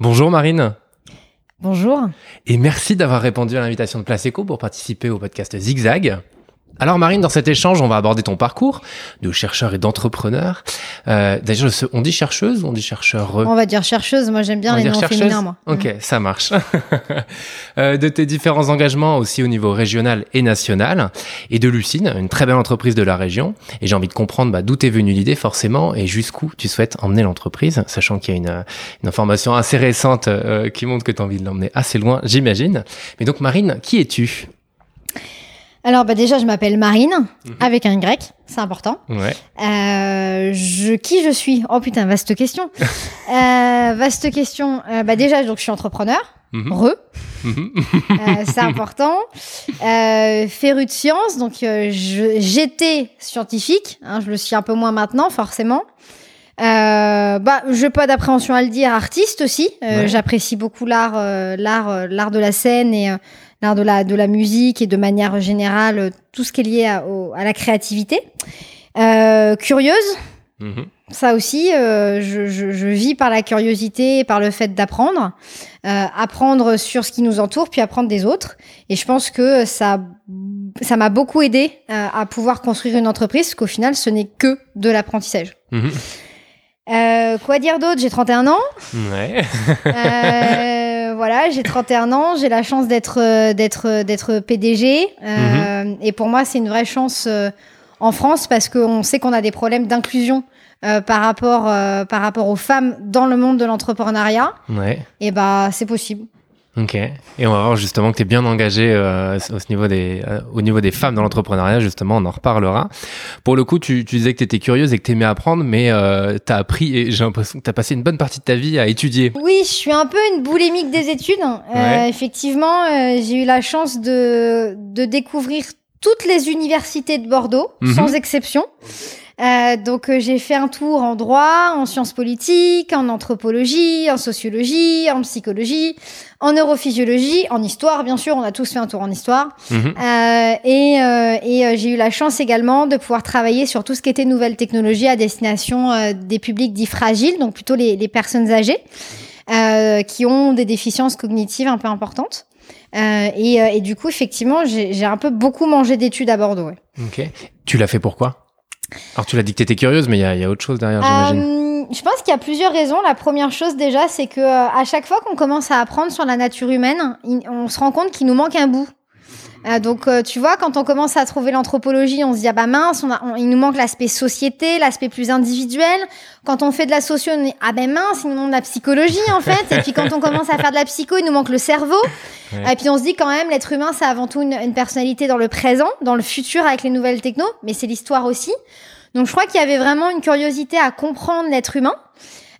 Bonjour Marine. Bonjour. Et merci d'avoir répondu à l'invitation de Place Eco pour participer au podcast Zigzag. Alors Marine, dans cet échange, on va aborder ton parcours de chercheur et d'entrepreneur. Euh, D'ailleurs, on dit chercheuse ou on dit chercheur On va dire chercheuse, moi j'aime bien les noms féminins. Moi. Ok, ça marche. euh, de tes différents engagements aussi au niveau régional et national. Et de Lucine, une très belle entreprise de la région. Et j'ai envie de comprendre bah, d'où t'es venue l'idée forcément et jusqu'où tu souhaites emmener l'entreprise, sachant qu'il y a une, une, information assez récente euh, qui montre que tu as envie de l'emmener assez loin, j'imagine. Mais donc Marine, qui es-tu? Alors bah déjà, je m'appelle Marine, mhm. avec un Y, c'est important. Ouais. Euh, je, qui je suis? Oh putain, vaste question. euh, vaste question. Euh, bah déjà, donc je suis entrepreneur. Re. Euh, c'est important. Euh, féru de sciences, donc euh, j'étais scientifique. Hein, je le suis un peu moins maintenant, forcément. Euh, bah, je pas d'appréhension à le dire, artiste aussi. Euh, J'apprécie beaucoup l'art, l'art, l'art de la scène et l'art de la, de la musique et de manière générale tout ce qui est lié à, à la créativité. Euh, curieuse, mm-hmm. ça aussi, euh, je, je, je, vis par la curiosité et par le fait d'apprendre, euh, apprendre sur ce qui nous entoure, puis apprendre des autres. Et je pense que ça ça m'a beaucoup aidé euh, à pouvoir construire une entreprise, parce qu'au final, ce n'est que de l'apprentissage. Euh, quoi dire d'autre? J'ai 31 ans. Ouais. Voilà, j'ai 31 ans. J'ai la chance d'être euh, d'être euh, d'être PDG. Euh. Et pour moi, c'est une vraie chance en France parce qu'on sait qu'on a des problèmes d'inclusion par rapport par rapport aux femmes dans le monde de l'entrepreneuriat. Ouais. Et bah, c'est possible. Ok. Et on va voir justement que tu es bien engagé euh, au, niveau des, euh, au niveau des femmes dans l'entrepreneuriat, justement, on en reparlera. Pour le coup, tu, tu disais que tu étais curieuse et que tu aimais apprendre, mais euh, tu as appris et j'ai l'impression que tu as passé une bonne partie de ta vie à étudier. Oui, je suis un peu une boulémique des études. Euh, effectivement, j'ai eu la chance de, de découvrir toutes les universités de Bordeaux, mhm. sans exception. Euh, donc euh, j'ai fait un tour en droit, en sciences politiques, en anthropologie, en sociologie, en psychologie, en neurophysiologie, en histoire bien sûr, on a tous fait un tour en histoire. Mhm. Euh, et, euh, et j'ai eu la chance également de pouvoir travailler sur tout ce qui était nouvelles technologies à destination des publics dits fragiles, donc plutôt les, les personnes âgées, qui ont des déficiences cognitives un peu importantes. Et, et, du coup, effectivement, j'ai un peu beaucoup mangé d'études à Bordeaux. Ouais. Ok. Tu l'as fait pourquoi? Alors tu l'as dit que tu curieuse, mais il y, y, a autre chose derrière, j'imagine. Euh, je pense qu'il y a plusieurs raisons. La première chose déjà, c'est que euh, à chaque fois qu'on commence à apprendre sur la nature humaine, on se rend compte qu'il nous manque un bout. Euh, donc, euh, tu vois, quand on commence à trouver l'anthropologie, on se dit ah bah mince, on a, il nous manque l'aspect société, l'aspect plus individuel. Quand on fait de la socio, on dit ah ben mince, il nous manque la psychologie en fait. Et puis quand on commence à faire de la psycho, il nous manque le cerveau. Et puis on se dit quand même, l'être humain, c'est avant tout une, une, personnalité dans le présent, dans le futur avec les nouvelles techno, mais c'est l'histoire aussi. Donc je crois qu'il y avait vraiment une curiosité à comprendre l'être humain.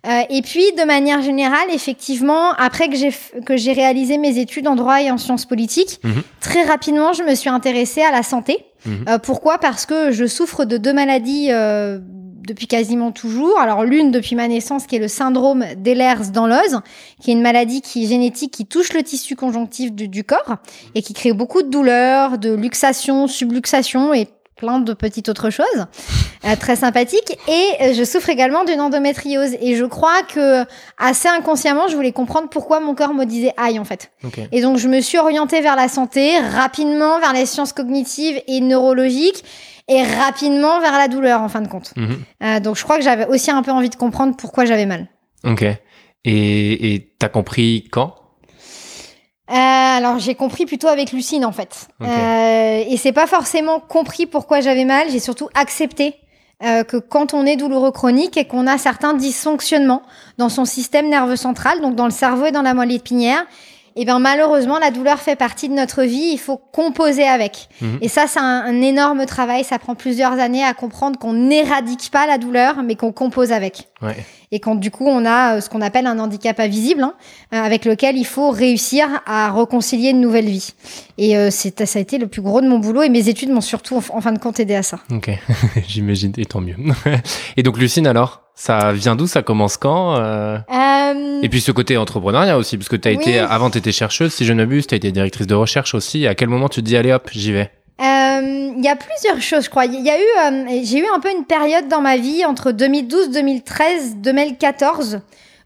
Euh, et puis, de manière générale, effectivement, après que j'ai que j'ai réalisé mes études en droit et en sciences politiques, mhm. très rapidement, je me suis intéressée à la santé. Mhm. Euh, pourquoi? Parce que je souffre de deux maladies euh, depuis quasiment toujours. Alors l'une depuis ma naissance, qui est le syndrome d'Ehlers danlos qui est une maladie qui génétique qui touche le tissu conjonctif du, du corps et qui crée beaucoup de douleurs, de luxation, subluxation et plein de petites autres choses euh, très sympathiques. Et euh, je souffre également d'une endométriose. Et je crois que assez inconsciemment je voulais comprendre pourquoi mon corps me disait aïe en fait. Et donc je me suis orientée vers la santé rapidement vers les sciences cognitives et neurologiques et rapidement vers la douleur en fin de compte. Mhm. euh, donc je crois que j'avais aussi un peu envie de comprendre pourquoi j'avais mal. Ok. Et t'as compris quand? Euh, alors j'ai compris plutôt avec Lucine en fait. Euh, et c'est pas forcément compris pourquoi j'avais mal, j'ai surtout accepté euh, que quand on est douloureux chronique et qu'on a certains dysfonctionnements dans son système nerveux central, donc dans le cerveau et dans la moelle épinière, et eh bien malheureusement la douleur fait partie de notre vie, il faut composer avec. Mhm. Et ça c'est un, un, énorme travail, ça prend plusieurs années à comprendre qu'on n'éradique pas la douleur, mais qu'on compose avec. Ouais et quand du coup on a euh, ce qu'on appelle un handicap invisible, hein, euh, avec lequel il faut réussir à réconcilier une nouvelle vie. Et euh, c'est ça a été le plus gros de mon boulot et mes études m'ont surtout en, fin de compte aidé à ça. Ok, j'imagine et tant mieux. et donc Lucine alors, ça vient d'où Ça commence quand euh... Euh... Et puis ce côté entrepreneuriat aussi, parce que tu as été avant tu étais chercheuse, si je ne m'abuse, tu as été directrice de recherche aussi. À quel moment tu te dis allez hop, j'y vais? Euh, il y a plusieurs choses, je crois. Il y a eu, j'ai eu un peu une période dans ma vie entre 2012, 2013, 2014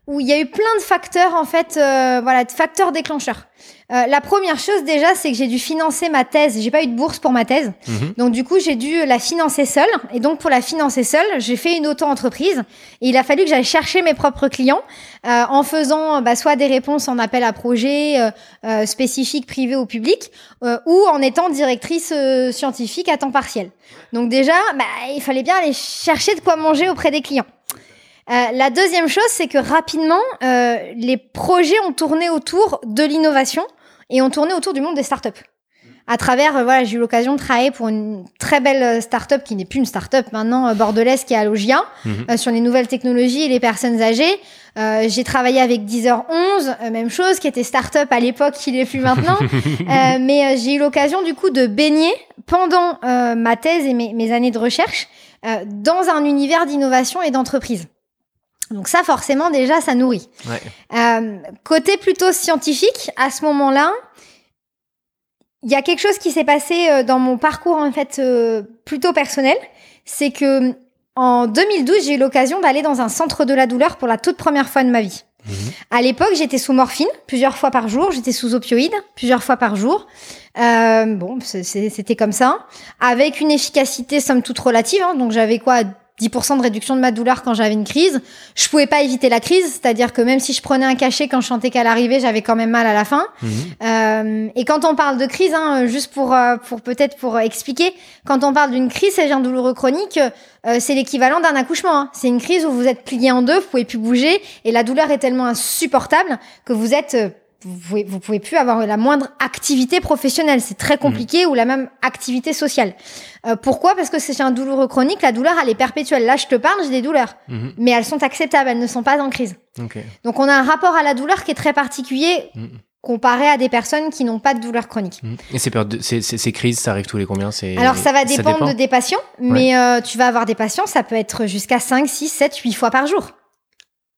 où il y a eu plein de facteurs en fait, euh, voilà, de facteurs déclencheurs. Euh, la première chose déjà, c'est que j'ai dû financer ma thèse. J'ai pas eu de bourse pour ma thèse, Mhm. donc du coup j'ai dû la financer seule. Et donc pour la financer seule, j'ai fait une auto-entreprise. Et il a fallu que j'aille chercher mes propres clients euh, en faisant bah, soit des réponses en appel à projet euh, euh, spécifiques privés ou publics, euh, ou en étant directrice euh, scientifique à temps partiel. Donc déjà, bah, il fallait bien aller chercher de quoi manger auprès des clients. Euh, la deuxième chose, c'est que rapidement, euh, les projets ont tourné autour de l'innovation et ont tourné autour du monde des startups. À travers, euh, voilà, j'ai eu l'occasion de travailler pour une très belle euh, startup qui n'est plus une startup maintenant, bordelaise, qui est à Logia, Mhm. euh, sur les nouvelles technologies et les personnes âgées. Euh, j'ai travaillé avec Deezer 11, euh, même chose, qui était startup à l'époque, qui l'est plus maintenant. Euh, mais j'ai eu l'occasion du coup de baigner pendant euh, ma thèse et mes, mes années de recherche euh, dans un univers d'innovation et d'entreprise. Donc ça, forcément, déjà, ça nourrit. Ouais. Euh, côté plutôt scientifique, à ce moment-là, il y a quelque chose qui s'est passé euh, dans mon parcours en fait euh, plutôt personnel, c'est que en 2012, j'ai eu l'occasion d'aller dans un centre de la douleur pour la toute première fois de ma vie. Mhm. À l'époque, j'étais sous morphine plusieurs fois par jour, j'étais sous opioïdes plusieurs fois par jour. Euh, bon, c'était comme ça, avec une efficacité somme toute relative. hein. donc j'avais quoi 10% de réduction de ma douleur quand j'avais une crise. Je pouvais pas éviter la crise, c'est-à-dire que même si je prenais un cachet quand je sentais qu'elle arrivait, j'avais quand même mal à la fin. Mhm. Euh, et quand on parle de crise, hein, juste pour, euh, pour peut-être pour expliquer, quand on parle d'une crise, c'est un douloureux chronique, euh, c'est l'équivalent d'un accouchement. hein. C'est une crise où vous êtes plié en deux, vous pouvez plus bouger, et la douleur est tellement insupportable que vous êtes, euh, vous pouvez, vous pouvez plus avoir la moindre activité professionnelle. C'est très compliqué ou la même activité sociale. Euh, pourquoi? Parce que c'est un douloureux chronique. La douleur, elle est perpétuelle. Là, je te parle, j'ai des douleurs, Mhm. mais elles sont acceptables. Elles ne sont pas en crise. Donc, on a un rapport à la douleur qui est très particulier Mhm. comparé à des personnes qui n'ont pas de douleur chronique. Mhm. Et ces, périodes de- ces, ces- ces crises, ça arrive tous les combien? Alors ça va dépendre dépend? de des patients, mais euh, tu vas avoir des patients, ça peut être jusqu'à 5, 6, 7, 8 fois par jour.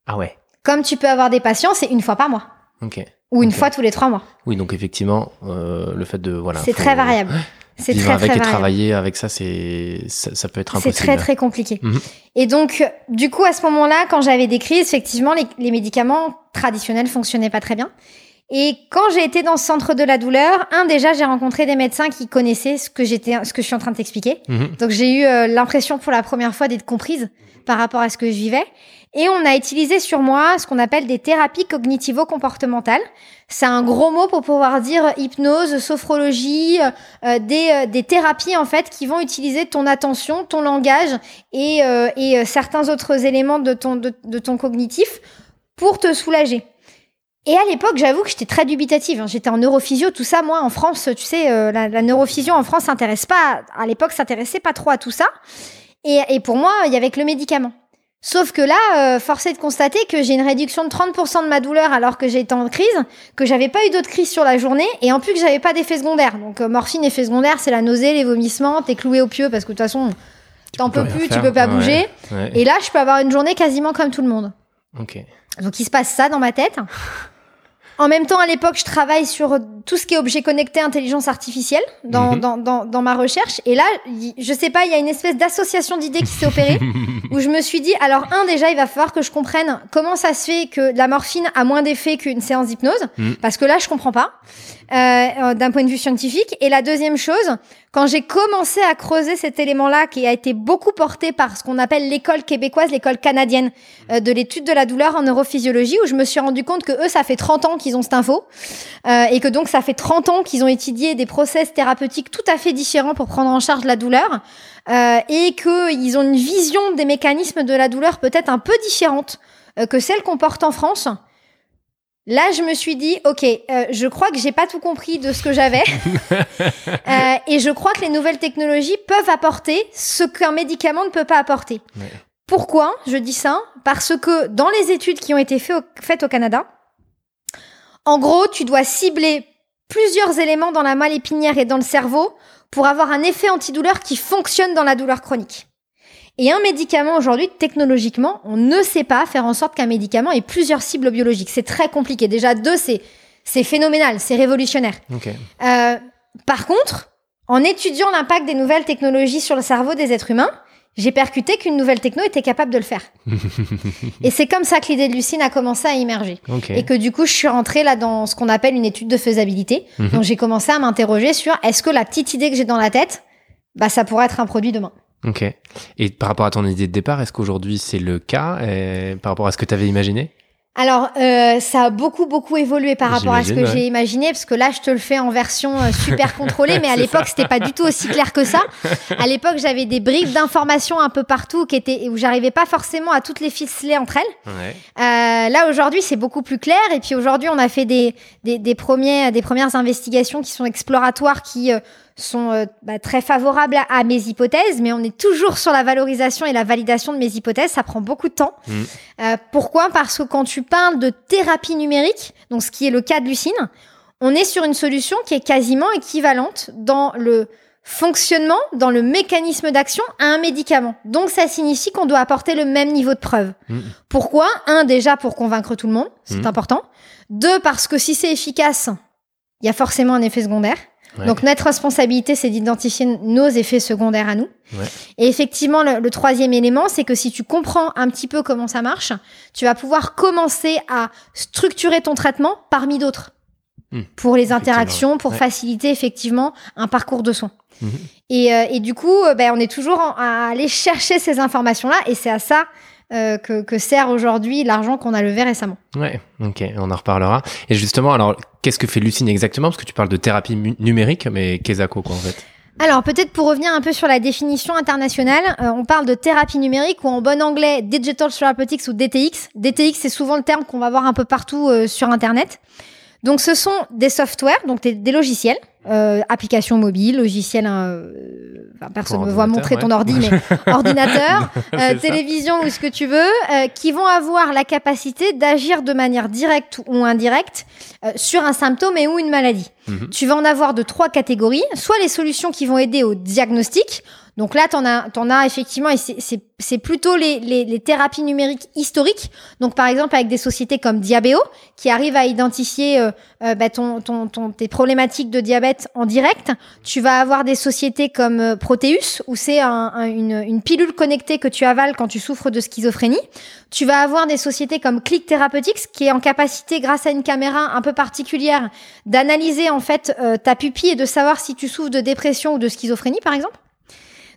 Ah ouais. Comme tu peux avoir des patients, c'est une fois par mois Ok. ou une fois tous les trois mois. Oui, donc effectivement, euh, le fait de voilà. c'est faut- très variable. C'est Vivre très avec très et variable. travailler avec ça, c'est ça, ça peut être C'est très très compliqué. Mhm. Et donc, du coup, à ce moment-là, quand j'avais des crises, effectivement, les, les médicaments traditionnels fonctionnaient pas très bien. Et quand j'ai été dans ce centre de la douleur, un déjà, j'ai rencontré des médecins qui connaissaient ce que j'étais, ce que je suis en train de t'expliquer. Mhm. Donc j'ai eu euh, l'impression pour la première fois d'être comprise par rapport à ce que je vivais. Et on a utilisé sur moi ce qu'on appelle des thérapies cognitivo-comportementales. C'est un gros mot pour pouvoir dire hypnose, sophrologie, euh, des, euh, des thérapies en fait qui vont utiliser ton attention, ton langage et, euh, certains autres éléments de ton, cognitif pour te soulager. Et à l'époque, j'avoue que j'étais très dubitative. hein. J'étais en neurophysio, tout ça. Moi, en France, tu sais, la, la neurophysio en France s'intéresse pas. À l'époque, s'intéressait pas trop à tout ça. Et, et pour moi, il y avait que le médicament. Sauf que là, euh, force est de constater que j'ai une réduction de 30% de ma douleur alors que j'étais en crise, que j'avais pas eu d'autres crises sur la journée, et en plus que j'avais pas d'effet secondaire. Donc euh, morphine, effet secondaire, c'est la nausée, les vomissements, t'es cloué au pieu parce que de toute façon, t'en peux plus, tu faire. peux pas Ouais, bouger. Ouais. Et là, je peux avoir une journée quasiment comme tout le monde. Ok. Donc il se passe ça dans ma tête. En même temps, à l'époque, je travaille sur tout ce qui est objet connecté, intelligence artificielle dans, Mhm. dans, dans, dans ma recherche. Et là, je sais pas, il y a une espèce d'association d'idées qui s'est opérée où je me suis dit, alors un, déjà, il va falloir que je comprenne comment ça se fait que la morphine a moins d'effet qu'une séance d'hypnose. Mhm. Parce que là, je comprends pas euh, euh, d'un point de vue scientifique. Et la deuxième chose, quand j'ai commencé à creuser cet élément-là, qui a été beaucoup porté par ce qu'on appelle l'école québécoise, l'école canadienne euh, de l'étude de la douleur en neurophysiologie, où je me suis rendu compte que eux, ça fait 30 ans qu'ils ont cette info, euh, et que donc ça fait 30 ans qu'ils ont étudié des process thérapeutiques tout à fait différents pour prendre en charge la douleur, euh, et qu'ils ont une vision des mécanismes de la douleur peut-être un peu différente euh, que celle qu'on porte en France. Là, je me suis dit, ok, euh, je crois que j'ai pas tout compris de ce que j'avais, Euh, et je crois que les nouvelles technologies peuvent apporter ce qu'un médicament ne peut pas apporter. Ouais. Pourquoi je dis ça? Parce que dans les études qui ont été fait au- faites au Canada, en gros, tu dois cibler plusieurs éléments dans la moelle épinière et dans le cerveau pour avoir un effet antidouleur qui fonctionne dans la douleur chronique. Et un médicament aujourd'hui, technologiquement, on ne sait pas faire en sorte qu'un médicament ait plusieurs cibles biologiques. C'est très compliqué. Déjà, deux, c'est c'est phénoménal, c'est révolutionnaire. Ok. Euh, par contre, en étudiant l'impact des nouvelles technologies sur le cerveau des êtres humains, j'ai percuté qu'une nouvelle techno était capable de le faire. et c'est comme ça que l'idée de Lucine a commencé à émerger. Ok. Et que du coup, je suis rentrée là dans ce qu'on appelle une étude de faisabilité. Mhm. Donc j'ai commencé à m'interroger sur est-ce que la petite idée que j'ai dans la tête, bah ça pourrait être un produit demain? Ok. Et par rapport à ton idée de départ, est-ce qu'aujourd'hui c'est le cas? Par rapport à ce que tu avais imaginé? Alors, euh, ça a beaucoup, beaucoup évolué par rapport à ce que ouais. j'ai imaginé, parce que là, je te le fais en version euh, super contrôlée, mais à l'époque, c'était pas du tout aussi clair que ça. À l'époque, j'avais des bribes d'informations un peu partout qui étaient, où j'arrivais pas forcément à toutes les ficeler entre elles. Ouais. Euh, là, aujourd'hui, c'est beaucoup plus clair. Et puis aujourd'hui, on a fait des, des, des, premiers, des premières investigations qui sont exploratoires, qui euh, sont euh, bah, très favorables à, à mes hypothèses, mais on est toujours sur la valorisation et la validation de mes hypothèses. Ça prend beaucoup de temps. Mhm. Euh, pourquoi? Parce que quand tu parles de thérapie numérique, donc ce qui est le cas de Lucine, on est sur une solution qui est quasiment équivalente dans le fonctionnement, dans le mécanisme d'action à un médicament. Donc ça signifie qu'on doit apporter le même niveau de preuve. Mhm. Pourquoi? Un, déjà pour convaincre tout le monde, c'est Mhm. important. Deux, parce que si c'est efficace, il y a forcément un effet secondaire. Ouais. Donc notre responsabilité, c'est d'identifier nos effets secondaires à nous. Ouais. Et effectivement, le, le troisième élément, c'est que si tu comprends un petit peu comment ça marche, tu vas pouvoir commencer à structurer ton traitement parmi d'autres. Hmm. Pour les interactions, pour ouais. faciliter effectivement un parcours de soins. Mhm. Et, euh, et du coup, euh, ben, on est toujours en- à aller chercher ces informations-là, et c'est à ça euh, que, que sert aujourd'hui l'argent qu'on a levé récemment. Ouais, ok, on en reparlera. Et justement, alors, qu'est-ce que fait Lucine exactement? Parce que tu parles de thérapie numérique, mais qu'est-ce quoi en fait Alors peut-être pour revenir un peu sur la définition internationale, euh, on parle de thérapie numérique ou en bon anglais Digital Therapeutics ou DTX. DTX c'est souvent le terme qu'on va voir un peu partout euh, sur Internet. Donc ce sont des softwares, donc des, des logiciels, euh, applications mobiles, logiciels, euh, enfin, personne ne me voit montrer ton ordi, mais ordinateur, euh, ça. télévision ou ce que tu veux, euh, qui vont avoir la capacité d'agir de manière directe ou indirecte euh, sur un symptôme et ou une maladie. Mhm. Tu vas en avoir de trois catégories, soit les solutions qui vont aider au diagnostic. Donc là, t'en as, t'en as effectivement, et c'est- plutôt les, les, les thérapies numériques historiques. Donc par exemple avec des sociétés comme Diabeo, qui arrivent à identifier euh, euh, bah, ton, ton, ton, tes problématiques de diabète en direct. Tu vas avoir des sociétés comme euh, Proteus, où c'est un- une, une pilule connectée que tu avales quand tu souffres de schizophrénie. Tu vas avoir des sociétés comme Click Therapeutics, qui est en capacité, grâce à une caméra un peu particulière, d'analyser en fait euh, ta pupille et de savoir si tu souffres de dépression ou de schizophrénie, par exemple.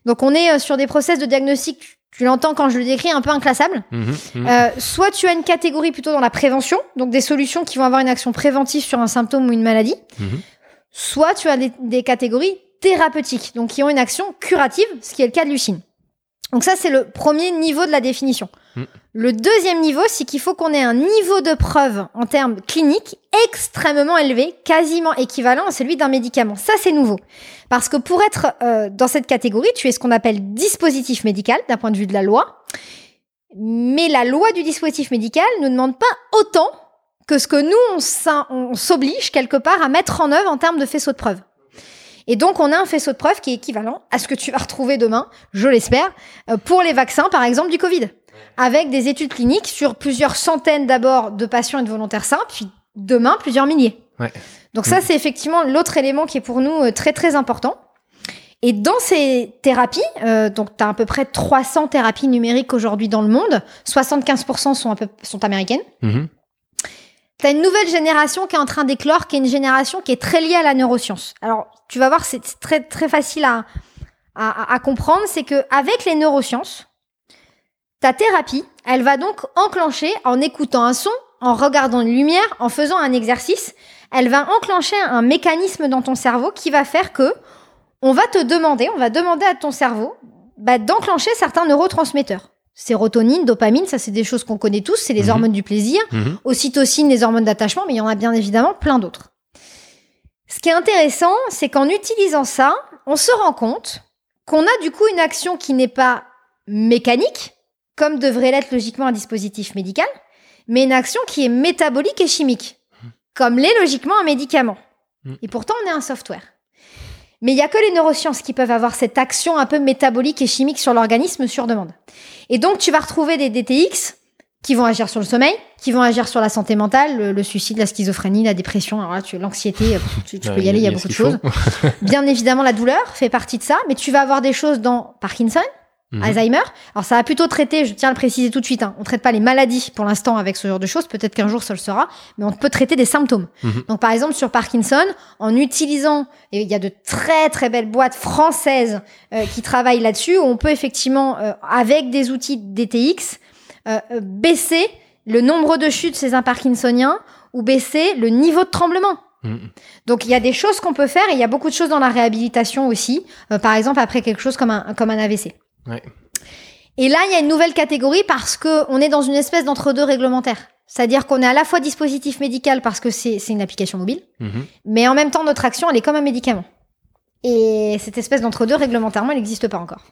Donc on est euh, sur des process de diagnostic, tu- l'entends quand je le décris, un peu inclassables. Mhm, mhm. Euh, soit tu as une catégorie plutôt dans la prévention, donc des solutions qui vont avoir une action préventive sur un symptôme ou une maladie. Mhm. Soit tu as des, des catégories thérapeutiques, donc qui ont une action curative, ce qui est le cas de Lucine. Donc ça, c'est le premier niveau de la définition. Mm. Le deuxième niveau, c'est qu'il faut qu'on ait un niveau de preuve en termes cliniques extrêmement élevé, quasiment équivalent à celui d'un médicament. Ça, c'est nouveau. Parce que pour être euh, dans cette catégorie, tu es ce qu'on appelle dispositif médical d'un point de vue de la loi. Mais la loi du dispositif médical ne demande pas autant que ce que nous, on s'oblige quelque part à mettre en œuvre en termes de faisceau de preuve. Et donc, on a un faisceau de preuve qui est équivalent à ce que tu vas retrouver demain, je l'espère, euh, pour les vaccins, par exemple, du Covid. Avec des études cliniques sur plusieurs centaines d'abord de patients et de volontaires sains, puis demain, plusieurs milliers. Ouais. Donc ça, c'est effectivement l'autre élément qui est pour nous euh, très, très important. Et dans ces thérapies, euh, donc tu as à peu près 300 thérapies numériques aujourd'hui dans le monde, 75% sont, un peu, sont américaines. Mhm. T'as une nouvelle génération qui est en train d'éclore, qui est une génération qui est très liée à la neuroscience. Alors, tu vas voir, c'est très très facile à, à, à comprendre, c'est que avec les neurosciences, ta thérapie, elle va donc enclencher en écoutant un son, en regardant une lumière, en faisant un exercice, elle va enclencher un mécanisme dans ton cerveau qui va faire que on va te demander, on va demander à ton cerveau bah, d'enclencher certains neurotransmetteurs. Sérotonine, dopamine, ça c'est des choses qu'on connaît tous, c'est les Mhm. hormones du plaisir Mhm. ocytocine, les hormones d'attachement, mais il y en a bien évidemment plein d'autres. Ce qui est intéressant, c'est qu'en utilisant ça, on se rend compte qu'on a du coup une action qui n'est pas mécanique, comme devrait l'être logiquement un dispositif médical, mais une action qui est métabolique et chimique, comme l'est logiquement un médicament. Mm. Et pourtant, on est un software. Mais il n'y a que les neurosciences qui peuvent avoir cette action un peu métabolique et chimique sur l'organisme sur demande. Et donc, tu vas retrouver des DTX qui vont agir sur le sommeil, qui vont agir sur la santé mentale, le, le suicide, la schizophrénie, la dépression, l'anxiété, euh, tu, tu peux Ouais, y aller, il y a beaucoup de choses. Bien évidemment, la douleur fait partie de ça, mais tu vas avoir des choses dans Parkinson, Mhm. Alzheimer. Alors ça a plutôt traité, je tiens à le préciser tout de suite, hein, on traite pas les maladies pour l'instant avec ce genre de choses, peut-être qu'un jour ça le sera, mais on peut traiter des symptômes. Mhm. Donc par exemple sur Parkinson, en utilisant, et il y a de très très belles boîtes françaises euh, qui travaillent là-dessus, on peut effectivement, euh, avec des outils DTX, euh, baisser le nombre de chutes chez un Parkinsonien ou baisser le niveau de tremblement. Mhm. Donc il y a des choses qu'on peut faire et il y a beaucoup de choses dans la réhabilitation aussi, par exemple après quelque chose comme un, comme un AVC. Et là, il y a une nouvelle catégorie parce qu'on est dans une espèce d'entre-deux réglementaire. C'est-à-dire qu'on est à la fois dispositif médical parce que c'est une application mobile, mhm. mais en même temps, notre action, elle est comme un médicament. Et cette espèce d'entre-deux, réglementairement, elle n'existe pas encore.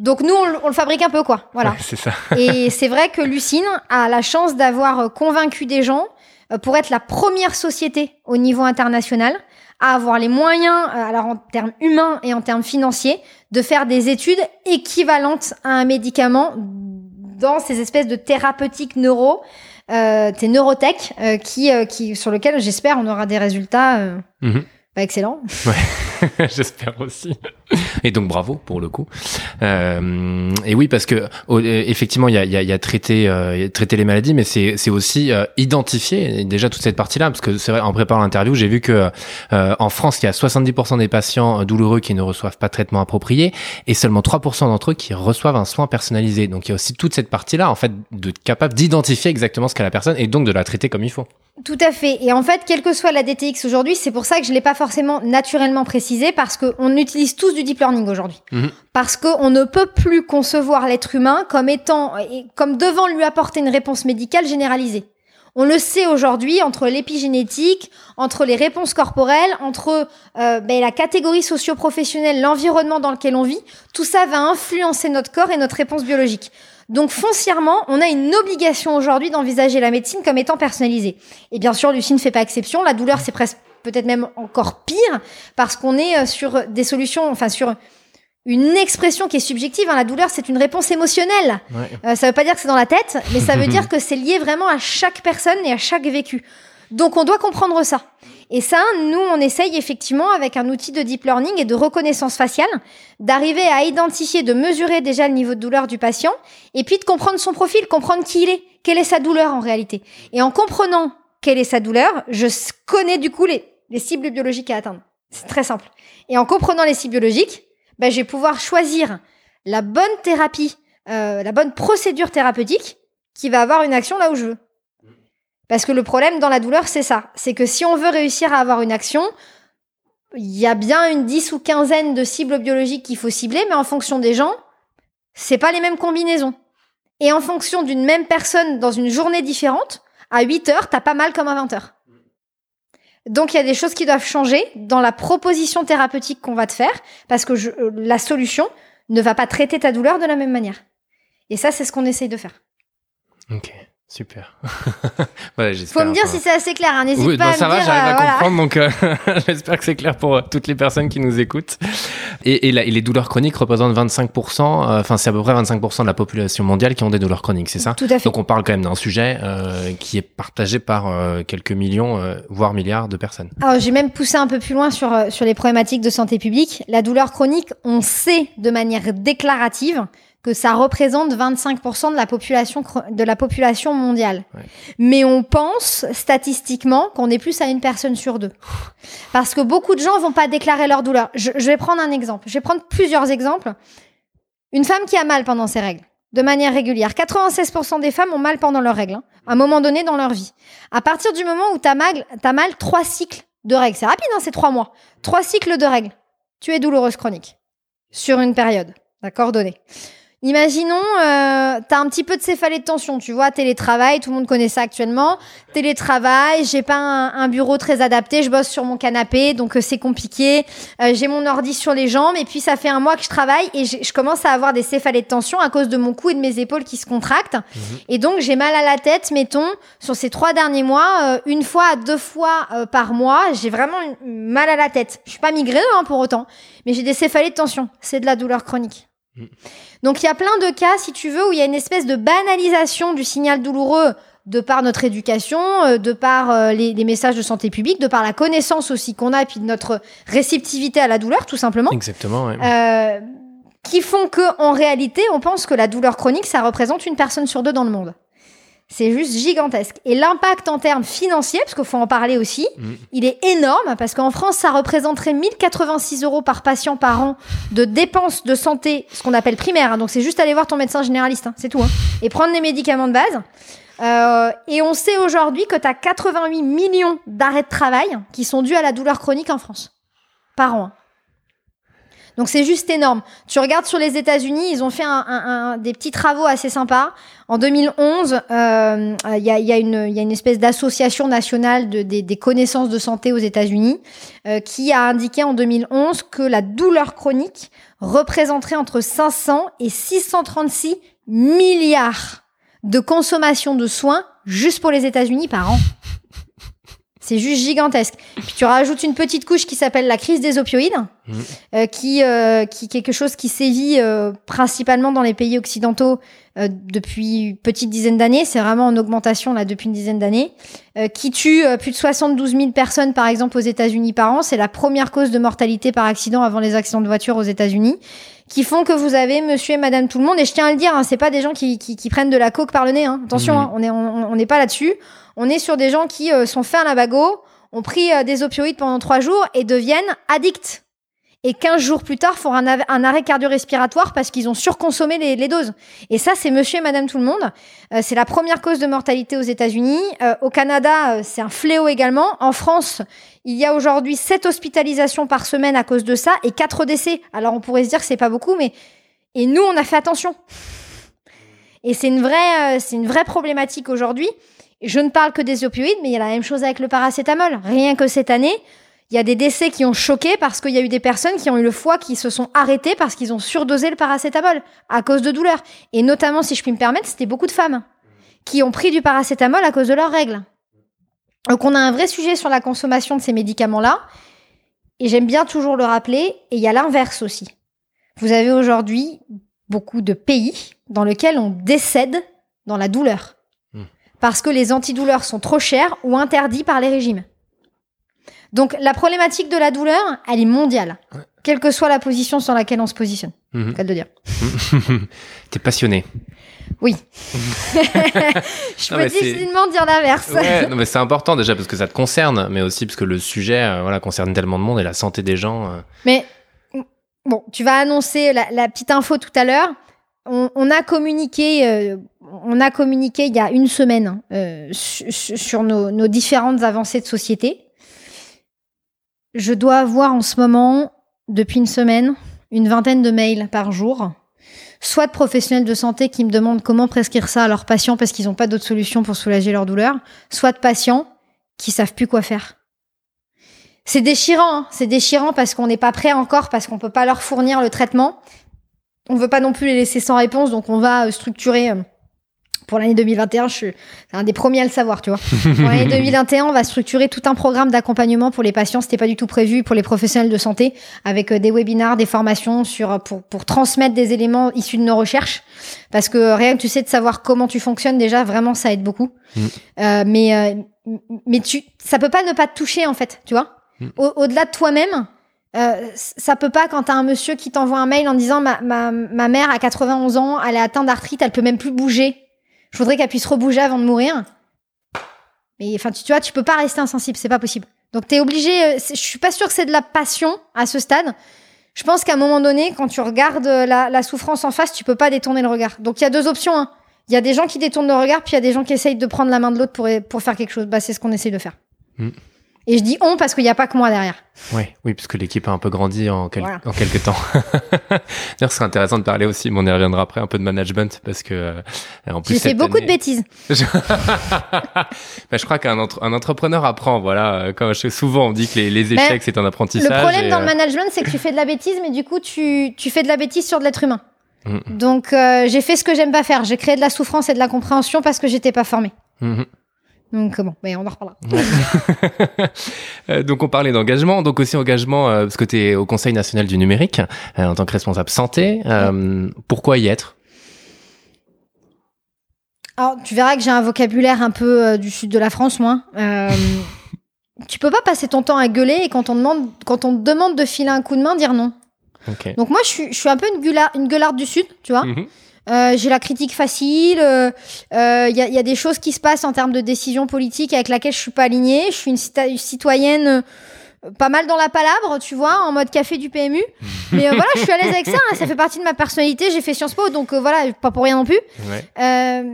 Donc nous, on, le fabrique un peu, quoi. Voilà. c'est ça. et c'est vrai que Lucine a la chance d'avoir convaincu des gens euh, pour être la première société au niveau international avoir les moyens, euh, alors en termes humains et en termes financiers, de faire des études équivalentes à un médicament dans ces espèces de thérapeutiques neuro, euh, tes neurotech, euh, euh, sur lequel j'espère on aura des résultats mhm. Ouais, j'espère aussi. Et donc bravo pour le coup. Euh, et oui, parce que effectivement, il y a, y, a, y a traité, euh, traiter les maladies, mais c'est, c'est aussi euh, identifier déjà toute cette partie-là, parce que c'est vrai, en préparant l'interview, j'ai vu que en France, il y a 70% des patients douloureux qui ne reçoivent pas de traitement approprié, et seulement 3% d'entre eux qui reçoivent un soin personnalisé. Donc il y a aussi toute cette partie-là, en fait, de capable d'identifier exactement ce qu'a la personne et donc de la traiter comme il faut. Tout à fait. Et en fait, quelle que soit la DTX aujourd'hui, c'est pour ça que je l'ai pas forcément naturellement précisé, parce qu'on utilise tous du deep learning aujourd'hui. Mhm. Parce qu'on ne peut plus concevoir l'être humain comme étant, comme devant lui apporter une réponse médicale généralisée. On le sait aujourd'hui entre l'épigénétique, entre les réponses corporelles, entre euh, ben, la catégorie socio-professionnelle, l'environnement dans lequel on vit, tout ça va influencer notre corps et notre réponse biologique. Donc foncièrement, on a une obligation aujourd'hui d'envisager la médecine comme étant personnalisée. Et bien sûr, Lucie ne fait pas exception. La douleur, c'est presque peut-être même encore pire parce qu'on est euh, sur des solutions, enfin sur une expression qui est subjective. Hein. La douleur, c'est une réponse émotionnelle. Euh, ça veut pas dire que c'est dans la tête, mais ça veut dire que c'est lié vraiment à chaque personne et à chaque vécu. Donc on doit comprendre ça. Et ça, nous, on essaye effectivement avec un outil de deep learning et de reconnaissance faciale d'arriver à identifier, de mesurer déjà le niveau de douleur du patient et puis de comprendre son profil, comprendre qui il est, quelle est sa douleur en réalité. Et en comprenant quelle est sa douleur, je connais du coup les, les cibles biologiques à atteindre. C'est très simple. Et en comprenant les cibles biologiques, ben, je vais pouvoir choisir la bonne thérapie, euh, la bonne procédure thérapeutique qui va avoir une action là où je veux. Parce que le problème dans la douleur, c'est ça. C'est que si on veut réussir à avoir une action, il y a bien une dix ou quinzaine de cibles biologiques qu'il faut cibler, mais en fonction des gens, c'est pas les mêmes combinaisons. Et en fonction d'une même personne dans une journée différente, à 8 heures, t'as pas mal comme à 20 heures. Donc il y a des choses qui doivent changer dans la proposition thérapeutique qu'on va te faire parce que euh, la solution ne va pas traiter ta douleur de la même manière. Et ça, c'est ce qu'on essaye de faire. Super. ouais, Faut me dire si c'est assez clair. Hein. N'hésite pas à ça me va, j'arrive à euh, comprendre. Donc, euh, j'espère que c'est clair pour euh, toutes les personnes qui nous écoutent. Et, et, les douleurs chroniques représentent 25%. Enfin, c'est à peu près 25% de la population mondiale qui ont des douleurs chroniques, c'est ça Tout à fait. Donc, on parle quand même d'un sujet qui est partagé par quelques millions, voire milliards de personnes. Alors, j'ai même poussé un peu plus loin sur sur les problématiques de santé publique. La douleur chronique, on sait de manière déclarative que ça représente 25% de la population de la population mondiale. Mais on pense statistiquement qu'on est plus à une personne sur deux. Parce que beaucoup de gens vont pas déclarer leur douleur. Je, je vais prendre un exemple. Je vais prendre plusieurs exemples. Une femme qui a mal pendant ses règles, de manière régulière. 96% des femmes ont mal pendant leurs règles, hein, à un moment donné dans leur vie. À partir du moment où tu as mal, as mal trois cycles de règles, c'est rapide, hein, c'est trois mois. Trois cycles de règles. Tu es douloureuse chronique. Sur une période. D'accord, donné. Imaginons, euh, t'as un petit peu de céphalée de tension, tu vois, télétravail, tout le monde connaît ça actuellement. Télétravail, j'ai pas un, bureau très adapté, je bosse sur mon canapé, donc euh, c'est compliqué. Euh, j'ai mon ordi sur les jambes, et puis ça fait un mois que je travaille et je commence à avoir des céphalées de tension à cause de mon cou et de mes épaules qui se contractent. Mhm. Et donc j'ai mal à la tête, mettons, sur ces trois derniers mois, euh, une fois à deux fois par mois, j'ai vraiment mal à la tête. Je suis pas migraine hein, pour autant, mais j'ai des céphalées de tension. C'est de la douleur chronique. Mhm. Donc il y a plein de cas, si tu veux, où il y a une espèce de banalisation du signal douloureux de par notre éducation, euh, de par euh, les, messages de santé publique, de par la connaissance aussi qu'on a, et puis de notre réceptivité à la douleur, tout simplement. Exactement. Euh, qui font que, en réalité, on pense que la douleur chronique, ça représente une personne sur deux dans le monde. C'est juste gigantesque. Et l'impact en termes financiers, parce qu'il faut en parler aussi, Mm. il est énorme, parce qu'en France, ça représenterait 1086 euros par patient par an de dépenses de santé, ce qu'on appelle primaire. hein. Donc c'est juste aller voir ton médecin généraliste, hein, c'est tout. hein. Et prendre des médicaments de base. Euh, et on sait aujourd'hui que tu as 88 millions d'arrêts de travail qui sont dus à la douleur chronique en France. Par an. Donc c'est juste énorme. Tu regardes sur les États-Unis, ils ont fait un- un- un- des petits travaux assez sympas. En 2011, euh, il y, a, y a y a une espèce d'association nationale de, des, des connaissances de santé aux États-Unis euh, qui a indiqué en 2011 que la douleur chronique représenterait entre 500 et 636 milliards de consommation de soins juste pour les États-Unis par an. C'est juste gigantesque. Puis tu rajoutes une petite couche qui s'appelle la crise des opioïdes, Mhm. euh, qui, euh, qui quelque chose qui sévit euh, principalement dans les pays occidentaux euh, depuis une petite dizaine d'années. C'est vraiment en augmentation là depuis une dizaine d'années, euh, qui tue euh, plus de 72 000 personnes par exemple aux États-Unis par an. C'est la première cause de mortalité par accident avant les accidents de voiture aux États-Unis, qui font que vous avez Monsieur et Madame tout le monde. Et je tiens à le dire, hein, c'est pas des gens qui, qui, qui prennent de la coke par le nez. Hein. Attention, Mhm. hein, on est on on n'est pas là-dessus. On est sur des gens qui euh, sont faits à la ont pris euh, des opioïdes pendant trois jours et deviennent addicts. Et 15 jours plus tard, font un, arrêt cardio-respiratoire parce qu'ils ont surconsommé les, doses. Et ça, c'est monsieur et madame tout le monde. Euh, c'est la première cause de mortalité aux États-Unis. Au Canada, c'est un fléau également. En France, il y a aujourd'hui 7 hospitalisations par semaine à cause de ça et 4 décès. Alors on pourrait se dire que c'est pas beaucoup, mais. Et nous, on a fait attention. Et c'est une c'est une vraie problématique aujourd'hui. Je ne parle que des opioïdes, mais il y a la même chose avec le paracétamol. Rien que cette année, il y a des décès qui ont choqué parce qu'il y a eu des personnes qui ont eu le foie qui se sont arrêtées parce qu'ils ont surdosé le paracétamol à cause de douleurs. Et notamment, si je puis me permettre, c'était beaucoup de femmes qui ont pris du paracétamol à cause de leurs règles. Donc on a un vrai sujet sur la consommation de ces médicaments-là. Et j'aime bien toujours le rappeler. Et il y a l'inverse aussi. Vous avez aujourd'hui beaucoup de pays dans lesquels on décède dans la douleur. Hmm. Parce que les antidouleurs sont trop chers ou interdits par les régimes. Donc la problématique de la douleur, elle est mondiale. Ouais. Quelle que soit la position sur laquelle on se positionne. Mhm. Cas de dire. T'es passionné. Oui. Je Non, peux difficilement dire l'inverse. Ouais, non, mais c'est important déjà parce que ça te concerne, mais aussi parce que le sujet euh, voilà, concerne tellement de monde et la santé des gens. euh. Mais bon, tu vas annoncer la, la petite info tout à l'heure. On, a communiqué, euh, on a communiqué il y a une semaine euh, su- su- sur nos, différentes avancées de société. Je dois avoir en ce moment, depuis une semaine, une vingtaine de mails par jour, soit de professionnels de santé qui me demandent comment prescrire ça à leurs patients parce qu'ils n'ont pas d'autre solution pour soulager leur douleur, soit de patients qui savent plus quoi faire. C'est déchirant, hein. c'est déchirant parce qu'on n'est pas prêt encore, parce qu'on peut pas leur fournir le traitement. On veut pas non plus les laisser sans réponse, donc on va euh, structurer. euh, pour l'année 2021, je suis un des premiers à le savoir, tu vois. Pour l'année 2021, on va structurer tout un programme d'accompagnement pour les patients. C'était pas du tout prévu pour les professionnels de santé, avec euh, des webinars, des formations sur pour pour transmettre des éléments issus de nos recherches, parce que rien que tu sais de savoir comment tu fonctionnes déjà, vraiment ça aide beaucoup. Mm. Euh, mais euh, mais tu, ça peut pas ne pas te toucher en fait, tu vois. Mm. Au- Au-delà de toi-même, euh, ça peut pas quand t'as un monsieur qui t'envoie un mail en disant ma, ma, ma mère a 91 ans, elle est atteinte d'arthrite, elle peut même plus bouger. Je voudrais qu'elle puisse rebouger avant de mourir. Mais enfin, tu, tu vois, tu peux pas rester insensible, c'est pas possible. Donc t'es obligé. euh, je suis pas sûre que c'est de la passion à ce stade. Je pense qu'à un moment donné, quand tu regardes euh, la, la souffrance en face, tu peux pas détourner le regard. Donc il y a deux options. hein. Il y a des gens qui détournent le regard, puis il y a des gens qui essayent de prendre la main de l'autre pour, pour faire quelque chose. Bah, c'est ce qu'on essaye de faire. Mm. Et je dis on parce qu'il n'y a pas que moi derrière. Ouais, oui, parce que l'équipe a un peu grandi en, quel- Voilà. en quelques temps. D'ailleurs, ce serait intéressant de parler aussi, mais on y reviendra après, un peu de management, parce que euh, en plus J'ai fait beaucoup de bêtises. je... Bah, je crois qu'un entre- un entrepreneur apprend, voilà. euh, Comme je, souvent on dit que les, les Mais échecs c'est un apprentissage. Le problème et, dans le euh, management, c'est que tu fais de la bêtise, mais du coup, tu, tu fais de la bêtise sur de l'être humain. Mm. Donc, euh, j'ai fait ce que j'aime pas faire. J'ai créé de la souffrance et de la compréhension parce que j'étais pas formée. mhm. Donc, euh, bon, mais on en reparlera. Euh, donc on parlait d'engagement, donc aussi engagement euh, parce que tu es au Conseil national du numérique euh, en tant que responsable santé. Euh, Pourquoi y être? Alors, tu verras que j'ai un vocabulaire un peu du sud de la France, moi. Tu peux pas passer ton temps à gueuler et quand on, demande, quand on te demande de filer un coup de main, dire non. Ok. Donc moi, je suis, je suis un peu une, une gueularde du Sud, tu vois. Mhm. Euh, j'ai la critique facile. Il euh, euh, y, a, y a des choses qui se passent en termes de décisions politiques avec laquelle je suis pas alignée. Je suis une cita- citoyenne pas mal dans la palabre, tu vois, en mode café du PMU. Mais voilà, je suis à l'aise avec ça. hein, ça fait partie de ma personnalité. J'ai fait Sciences Po, donc voilà, pas pour rien non plus. Ouais.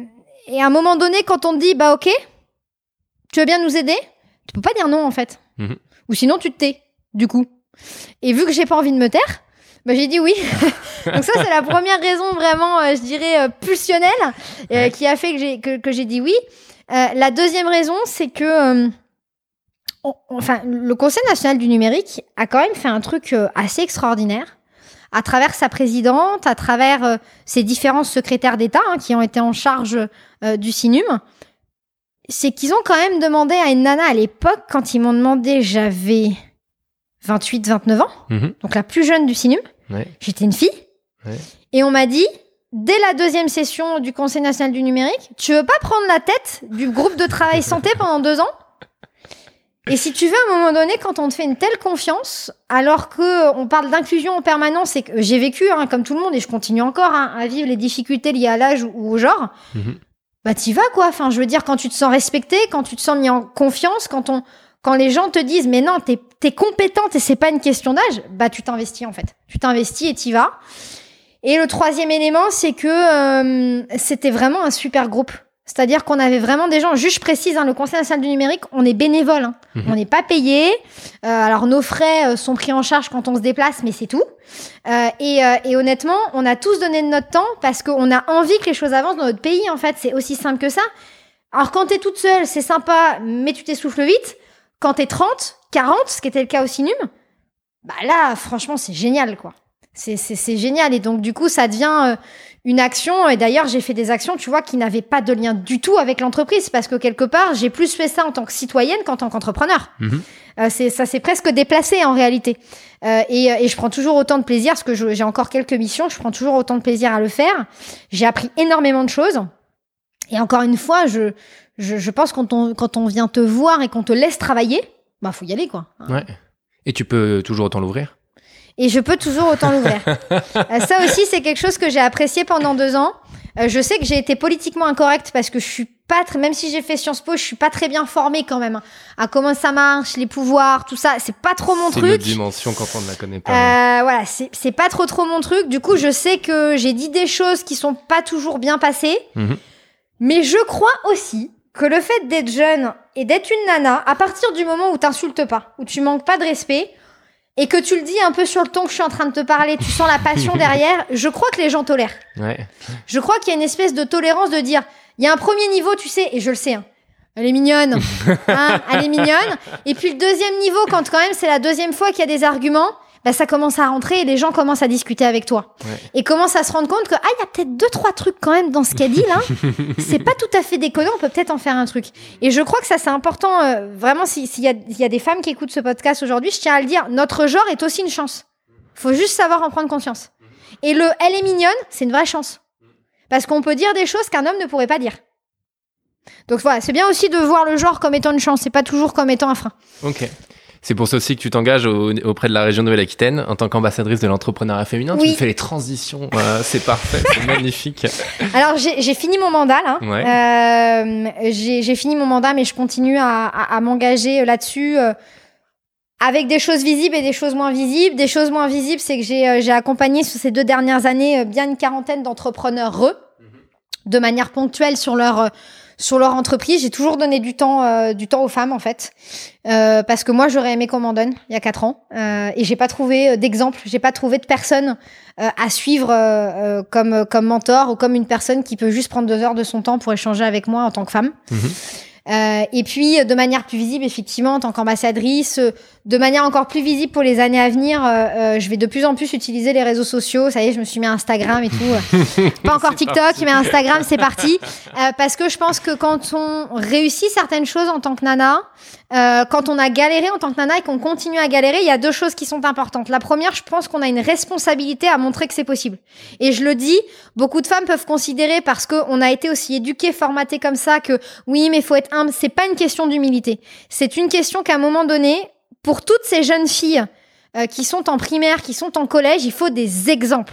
Et à un moment donné, quand on te dit, bah ok, tu veux bien nous aider, tu peux pas dire non en fait. Mhm. Ou sinon tu te tais, du coup. Et vu que j'ai pas envie de me taire, bah j'ai dit oui. Donc ça c'est la première raison vraiment, euh, je dirais, euh, pulsionnelle, euh, Ouais. qui a fait que j'ai que, que dit oui. La deuxième raison, c'est que on- enfin, le Conseil national du numérique a quand même fait un truc assez extraordinaire à travers sa présidente, à travers ses différents secrétaires d'État hein, qui ont été en charge du CINUM. C'est qu'ils ont quand même demandé à une nana à l'époque, quand ils m'ont demandé, j'avais 28, 29 ans, Mhm. donc la plus jeune du CINUM, Ouais. j'étais une fille, Ouais. et on m'a dit, dès la deuxième session du Conseil national du numérique, tu veux pas prendre la tête du groupe de travail santé pendant deux ans? Et si tu veux, à un moment donné, quand on te fait une telle confiance, alors que on parle d'inclusion en permanence, et que j'ai vécu, hein, comme tout le monde, et je continue encore hein, à vivre les difficultés liées à l'âge ou, au genre, Mhm. bah t'y vas quoi. Enfin, je veux dire, quand tu te sens respecté, quand tu te sens mis en confiance, quand on, quand les gens te disent, mais non, t'es es compétente et c'est pas une question d'âge, bah tu t'investis en fait. Tu t'investis et t'y vas. Et le troisième élément, c'est que euh, c'était vraiment un super groupe. C'est-à-dire qu'on avait vraiment des gens, juste je précise, hein, le Conseil national du numérique, on est bénévole, hein. Mhm. on n'est pas payé. Euh, alors nos frais euh, sont pris en charge quand on se déplace, mais c'est tout. Euh, et, et honnêtement, on a tous donné de notre temps parce qu'on a envie que les choses avancent dans notre pays. En fait, c'est aussi simple que ça. Alors quand t'es toute seule, c'est sympa, mais tu t'essouffles vite. Quand t'es 30, 40, ce qui était le cas au Sinum, bah là, franchement, c'est génial, quoi. C'est- génial. Et donc, du coup, ça devient euh, une action. Et d'ailleurs, j'ai fait des actions, tu vois, qui n'avaient pas de lien du tout avec l'entreprise. Parce que quelque part, j'ai plus fait ça en tant que citoyenne qu'en tant qu'entrepreneur. Euh, c'est- ça s'est presque déplacé en réalité. Euh, et, et je prends toujours autant de plaisir, parce que j'ai encore quelques missions, je prends toujours autant de plaisir à le faire. J'ai appris énormément de choses. Et encore une fois, je, je, je pense quand on, quand on vient te voir et qu'on te laisse travailler, bah faut y aller quoi. Ouais. Et tu peux toujours autant l'ouvrir? Et je peux toujours autant l'ouvrir. Euh, ça aussi, c'est quelque chose que j'ai apprécié pendant deux ans. Euh, je sais que j'ai été politiquement incorrecte parce que je suis pas très, même si j'ai fait Sciences Po, je suis pas très bien formée quand même hein, à comment ça marche, les pouvoirs, tout ça. C'est pas trop mon C'est une truc. dimension quand on ne la connaît pas. Euh, voilà, c'est c'est pas trop trop mon truc. Du coup, je sais que j'ai dit des choses qui sont pas toujours bien passées, Mhm. mais je crois aussi que le fait d'être jeune et d'être une nana, à partir du moment où t'insultes pas, où tu manques pas de respect, et que tu le dis un peu sur le ton que je suis en train de te parler, tu sens la passion derrière, je crois que les gens tolèrent. Ouais. Je crois qu'il y a une espèce de tolérance de dire, il y a un premier niveau, tu sais, et je le sais, hein, elle est mignonne, hein, elle est mignonne. Et puis le deuxième niveau, quand quand même c'est la deuxième fois qu'il y a des arguments, bah, ça commence à rentrer et les gens commencent à discuter avec toi. Ouais. Et commencent à se rendre compte que, ah, il y a peut-être deux, trois trucs quand même dans ce qu'elle dit là. c'est pas tout à fait déconnant, on peut peut-être en faire un truc. Et je crois que ça c'est important, euh, vraiment, si- s'il y, a, s'il y a des femmes qui écoutent ce podcast aujourd'hui, je tiens à le dire, notre genre est aussi une chance. Faut juste savoir en prendre conscience. Et le elle est mignonne, c'est une vraie chance. Parce qu'on peut dire des choses qu'un homme ne pourrait pas dire. Donc voilà, c'est bien aussi de voir le genre comme étant une chance, et pas toujours comme étant un frein. Ok. C'est pour ça aussi que tu t'engages au- auprès de la région Nouvelle-Aquitaine en tant qu'ambassadrice de l'entrepreneuriat féminin. Oui. Tu fais les transitions. Euh, c'est parfait, c'est magnifique. Alors j'ai fini mon mandat là. Ouais. Euh, j'ai fini mon mandat, mais je continue à, à- à m'engager là-dessus. euh, avec des choses visibles et des choses moins visibles. Des choses moins visibles, c'est que j'ai euh, accompagné sur ces deux dernières années euh, bien une quarantaine d'entrepreneurs re, de manière ponctuelle sur leur euh, sur leur entreprise. J'ai toujours donné du temps euh, du temps aux femmes en fait, Euh, parce que moi j'aurais aimé qu'on m'en donne il y a quatre ans euh, et j'ai pas trouvé euh, d'exemple, j'ai pas trouvé de personne euh, à suivre comme comme mentor ou comme une personne qui peut juste prendre deux heures de son temps pour échanger avec moi en tant que femme. Mhm. Euh, et puis, de manière plus visible, effectivement, en tant qu'ambassadrice, euh, de manière encore plus visible pour les années à venir, euh, euh, je vais de plus en plus utiliser les réseaux sociaux. Ça y est, je me suis mis à Instagram et tout. euh. Pas encore TikTok, parti. mais Instagram, c'est parti. Euh, parce que je pense que quand on réussit certaines choses en tant que nana, euh, quand on a galéré en tant que nana et qu'on continue à galérer, il y a deux choses qui sont importantes. La première, je pense qu'on a une responsabilité à montrer que c'est possible. Et je le dis, beaucoup de femmes peuvent considérer parce qu'on a été aussi éduquées, formatées comme ça que oui, mais faut être humble. C'est pas une question d'humilité. C'est une question qu'à un moment donné, pour toutes ces jeunes filles euh, qui sont en primaire, qui sont en collège, il faut des exemples.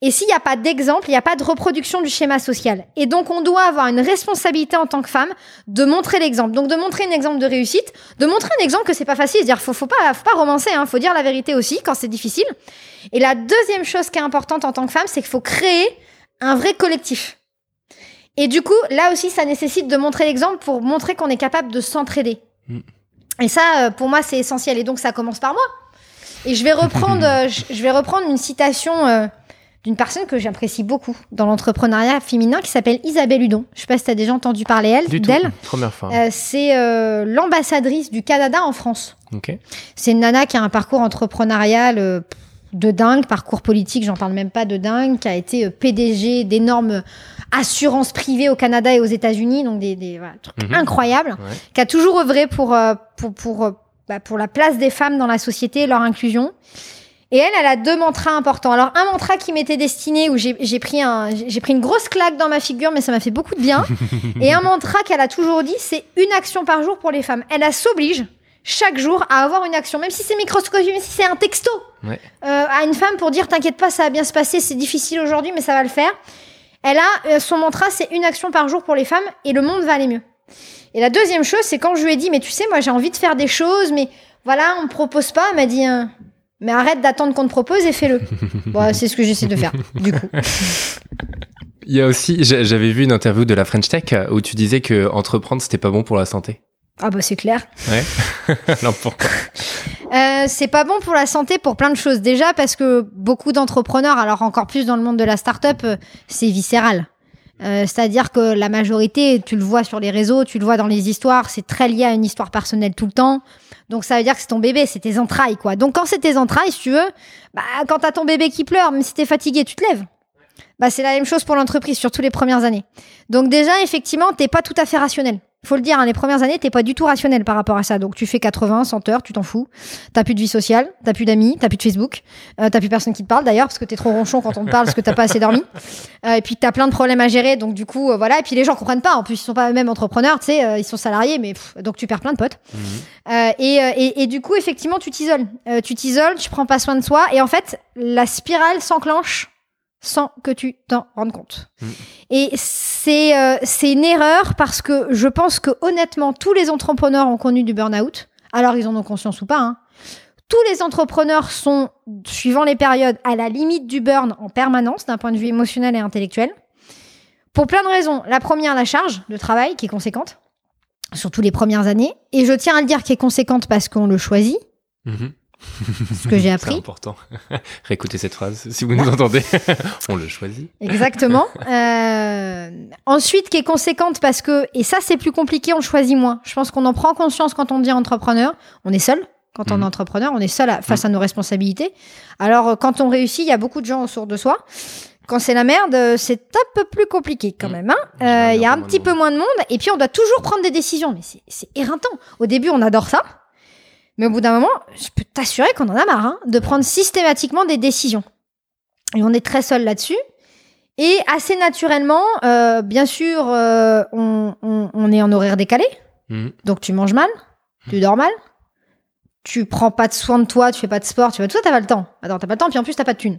Et s'il n'y a pas d'exemple, il n'y a pas de reproduction du schéma social. Et donc, on doit avoir une responsabilité en tant que femme de montrer l'exemple. Donc, de montrer un exemple de réussite, de montrer un exemple que c'est pas facile. Dire, faut, pas, faut pas romancer, hein, faut dire la vérité aussi quand c'est difficile. Et la deuxième chose qui est importante en tant que femme, c'est qu'il faut créer un vrai collectif. Et du coup, là aussi, ça nécessite de montrer l'exemple pour montrer qu'on est capable de s'entraider. Et ça, euh, pour moi, c'est essentiel. Et donc, ça commence par moi. Et je vais reprendre, euh, je vais reprendre une citation euh, d'une personne que j'apprécie beaucoup dans l'entrepreneuriat féminin qui s'appelle Isabelle Hudon. Je sais pas si tu as déjà entendu parler elle- d'elle. Première fois. Euh, c'est euh, l'ambassadrice du Canada en France. Ok. C'est une nana qui a un parcours entrepreneurial euh, de dingue, parcours politique, j'en parle même pas de dingue, qui a été euh, PDG d'énormes assurances privées au Canada et aux États-Unis, donc des, des voilà, trucs Mhm. incroyables, Ouais. qui a toujours œuvré pour, euh, pour, pour, euh, bah, pour la place des femmes dans la société et leur inclusion. Et elle, elle a deux mantras importants. Alors, un mantra qui m'était destiné, où j'ai j'ai pris, un- j'ai pris une grosse claque dans ma figure, mais ça m'a fait beaucoup de bien. et un mantra qu'elle a toujours dit, c'est une action par jour pour les femmes. Elle, elle s'oblige chaque jour à avoir une action, même si c'est microscopique, même si c'est un texto, Ouais. euh, à une femme pour dire T'inquiète pas, ça va bien se passer, c'est difficile aujourd'hui, mais ça va le faire. Elle a euh, son mantra, c'est une action par jour pour les femmes et le monde va aller mieux. Et la deuxième chose, c'est quand je lui ai dit Mais tu sais, moi j'ai envie de faire des choses, mais voilà, on me propose pas. Elle m'a dit euh, Mais arrête d'attendre qu'on te propose et fais-le. bon, c'est ce que j'essaie de faire, du coup. Il y a aussi, j'a- j'avais vu une interview de la French Tech euh, où tu disais que entreprendre c'était pas bon pour la santé. Ah, bah c'est clair. Ouais. Alors pourquoi? Euh, c'est pas bon pour la santé pour plein de choses. Déjà parce que beaucoup d'entrepreneurs, alors encore plus dans le monde de la start-up, euh, c'est viscéral. Euh, C'est-à-dire que la majorité, tu le vois sur les réseaux, tu le vois dans les histoires, c'est très lié à une histoire personnelle tout le temps. Donc ça veut dire que c'est ton bébé, c'est tes entrailles, quoi. Donc quand c'est tes entrailles, si tu veux, bah, quand t'as ton bébé qui pleure, même si t'es fatigué, tu te lèves. Bah, c'est la même chose pour l'entreprise, surtout les premières années. Donc déjà, effectivement, t'es pas tout à fait rationnel. Faut le dire, hein, les premières années, t'es pas du tout rationnel par rapport à ça. Donc tu fais 80, 100 heures, tu t'en fous. T'as plus de vie sociale, t'as plus d'amis, t'as plus de Facebook, euh, t'as plus personne qui te parle d'ailleurs parce que t'es trop ronchon quand on te parle parce que t'as pas assez dormi. Euh, et puis t'as plein de problèmes à gérer, donc du coup euh, voilà. Et puis les gens comprennent pas. En plus ils sont pas eux-mêmes entrepreneurs, tu sais, euh, ils sont salariés, mais pff, donc tu perds plein de potes. Euh, et, euh, et, et du coup effectivement tu t'isoles, Euh, tu t'isoles, tu prends pas soin de soi et en fait la spirale s'enclenche sans que tu t'en rendes compte. Mm. Et c'est euh, c'est une erreur parce que je pense que honnêtement tous les entrepreneurs ont connu du burn-out. Alors ils en ont conscience ou pas. Hein. Tous les entrepreneurs sont, suivant les périodes, à la limite du burn en permanence d'un point de vue émotionnel et intellectuel. Pour plein de raisons. La première, la charge de travail qui est conséquente, surtout les premières années. Et je tiens à le dire qui est conséquente parce qu'on le choisit, Mhm. ce que j'ai C'est appris. important. Réécoutez cette phrase si vous nous entendez. On le choisit. Exactement. Euh, ensuite, qui est conséquente parce que, et ça c'est plus compliqué, on choisit moins. Je pense qu'on en prend conscience quand on dit entrepreneur. On est seul. Quand on est entrepreneur, on est seul à- face à nos responsabilités. Alors, euh, quand on réussit, il y a beaucoup de gens autour de soi. Quand c'est la merde, euh, c'est un peu plus compliqué quand Mhm. même. hein. Euh, Il y a un petit peu moins de monde. Et puis, on doit toujours prendre des décisions. Mais c'est- c'est éreintant. Au début, on adore ça. Mais au bout d'un moment, je peux t'assurer qu'on en a marre hein, de prendre systématiquement des décisions. Et on est très seul là-dessus. Et assez naturellement, euh, bien sûr, euh, on, on- on est en horaire décalé. Mhm. Donc tu manges mal, tu dors mal, tu prends pas de soin de toi, tu fais pas de sport, tu fais tout ça, t'as pas le temps. Attends, t'as pas le temps, puis en plus t'as pas de thunes.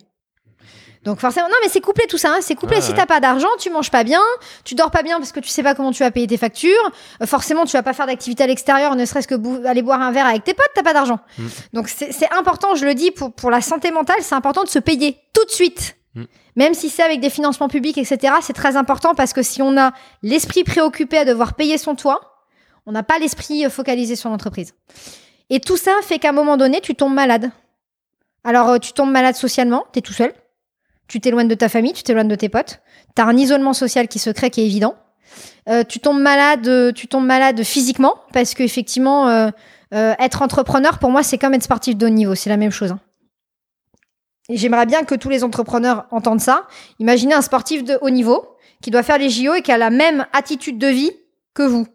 Donc forcément, non mais c'est couplé tout ça, hein, c'est couplé. Ouais, si ouais. t'as pas d'argent, tu manges pas bien, tu dors pas bien parce que tu sais pas comment tu vas payer tes factures. Euh, forcément, tu vas pas faire d'activité à l'extérieur, ne serait-ce que aller boire un verre avec tes potes, t'as pas d'argent. Mm. Donc c'est important, je le dis pour pour la santé mentale, c'est important de se payer tout de suite. Mm. Même si c'est avec des financements publics, etc., c'est très important parce que si on a l'esprit préoccupé à devoir payer son toit, on n'a pas l'esprit euh, focalisé sur l'entreprise. Et tout ça fait qu'à un moment donné, tu tombes malade. Alors, euh, tu tombes malade socialement, tu es tout seul. Tu t'éloignes de ta famille, tu t'éloignes de tes potes. Tu as un isolement social qui se crée, qui est évident. Euh, tu tombes malade, euh, tu tombes malade physiquement parce qu'effectivement, euh, euh, être entrepreneur, pour moi, c'est comme être sportif de haut niveau. C'est la même chose. hein. Et j'aimerais bien que tous les entrepreneurs entendent ça. Imaginez un sportif de haut niveau qui doit faire les JO et qui a la même attitude de vie que vous.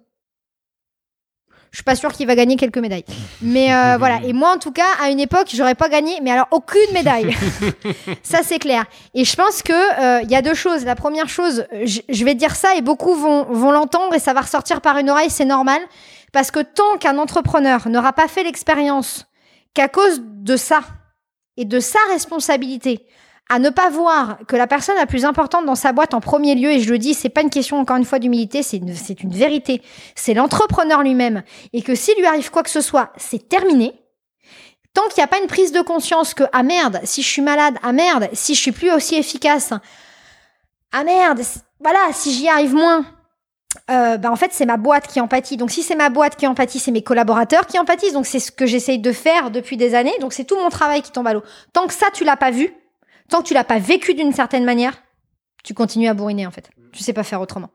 Je suis pas sûre qu'il va gagner quelques médailles. Mais euh, voilà. Et moi, en tout cas, à une époque, j'aurais pas gagné, mais alors aucune médaille. ça, c'est clair. Et je pense que euh, il y a deux choses. La première chose, je, je vais dire ça et beaucoup vont, vont l'entendre et ça va ressortir par une oreille, c'est normal. Parce que tant qu'un entrepreneur n'aura pas fait l'expérience qu'à cause de ça et de sa responsabilité, à ne pas voir que la personne la plus importante dans sa boîte en premier lieu, et je le dis, c'est pas une question encore une fois d'humilité, c'est une, c'est une vérité, c'est l'entrepreneur lui-même, et que s'il lui arrive quoi que ce soit, c'est terminé. Tant qu'il n'y a pas une prise de conscience que ah merde, si je suis malade, ah merde, si je suis plus aussi efficace, ah merde, voilà, si j'y arrive moins, euh, bah en fait c'est ma boîte qui empathie. Donc si c'est ma boîte qui empathie, c'est mes collaborateurs qui empathissent. Donc c'est ce que j'essaye de faire depuis des années. Donc c'est tout mon travail qui tombe à l'eau. Tant que ça tu l'as pas vu, tant que tu l'as pas vécu d'une certaine manière, tu continues à bourriner en fait. Tu sais pas faire autrement.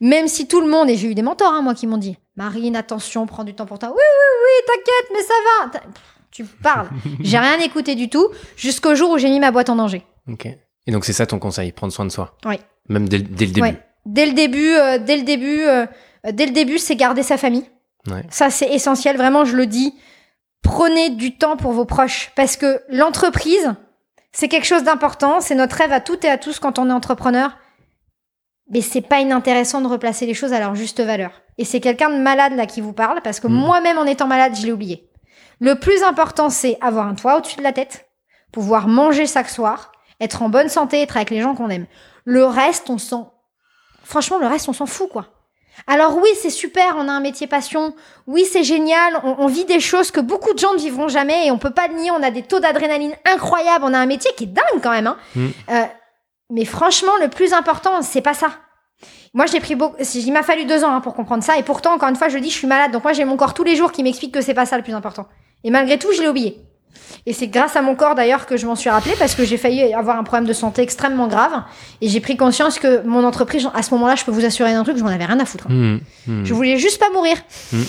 Même si tout le monde et j'ai eu des mentors hein, moi qui m'ont dit Marine attention, prends du temps pour toi. Oui oui oui, t'inquiète, mais ça va. Pff, Tu parles. J'ai rien écouté du tout jusqu'au jour où j'ai mis ma boîte en danger. Ok. Et donc c'est ça ton conseil, prendre soin de soi. Oui. Même dès, dès le début. Ouais. Dès le début, euh, dès le début, euh, euh, dès le début, c'est garder sa famille. Ouais. Ça, c'est essentiel. Vraiment, je le dis. Prenez du temps pour vos proches parce que l'entreprise, c'est quelque chose d'important. C'est notre rêve à toutes et à tous quand on est entrepreneur. Mais c'est pas inintéressant de replacer les choses à leur juste valeur. Et c'est quelqu'un de malade là qui vous parle parce que Mhm. moi-même en étant malade, je l'ai oublié. Le plus important, c'est avoir un toit au-dessus de la tête, pouvoir manger chaque soir, être en bonne santé, être avec les gens qu'on aime. Le reste, on s'en franchement, le reste, on s'en fout, quoi. Alors oui, c'est super, on a un métier passion. Oui, c'est génial, on, on vit des choses que beaucoup de gens ne vivront jamais et on peut pas le nier. On a des taux d'adrénaline incroyables, on a un métier qui est dingue quand même. Hein. Mm. Euh, mais franchement, le plus important, c'est pas ça. Moi, j'ai pris beaucoup. Il m'a fallu deux ans hein, pour comprendre ça, et pourtant, encore une fois, je dis, je suis malade. Donc moi, j'ai mon corps tous les jours qui m'explique que c'est pas ça le plus important. Et malgré tout, je l'ai oublié. Et c'est grâce à mon corps d'ailleurs que je m'en suis rappelé parce que j'ai failli avoir un problème de santé extrêmement grave et j'ai pris conscience que mon entreprise, à ce moment-là, je peux vous assurer d'un truc, je m'en avais rien à foutre. Hmm, hmm. Je voulais juste pas mourir. Mm.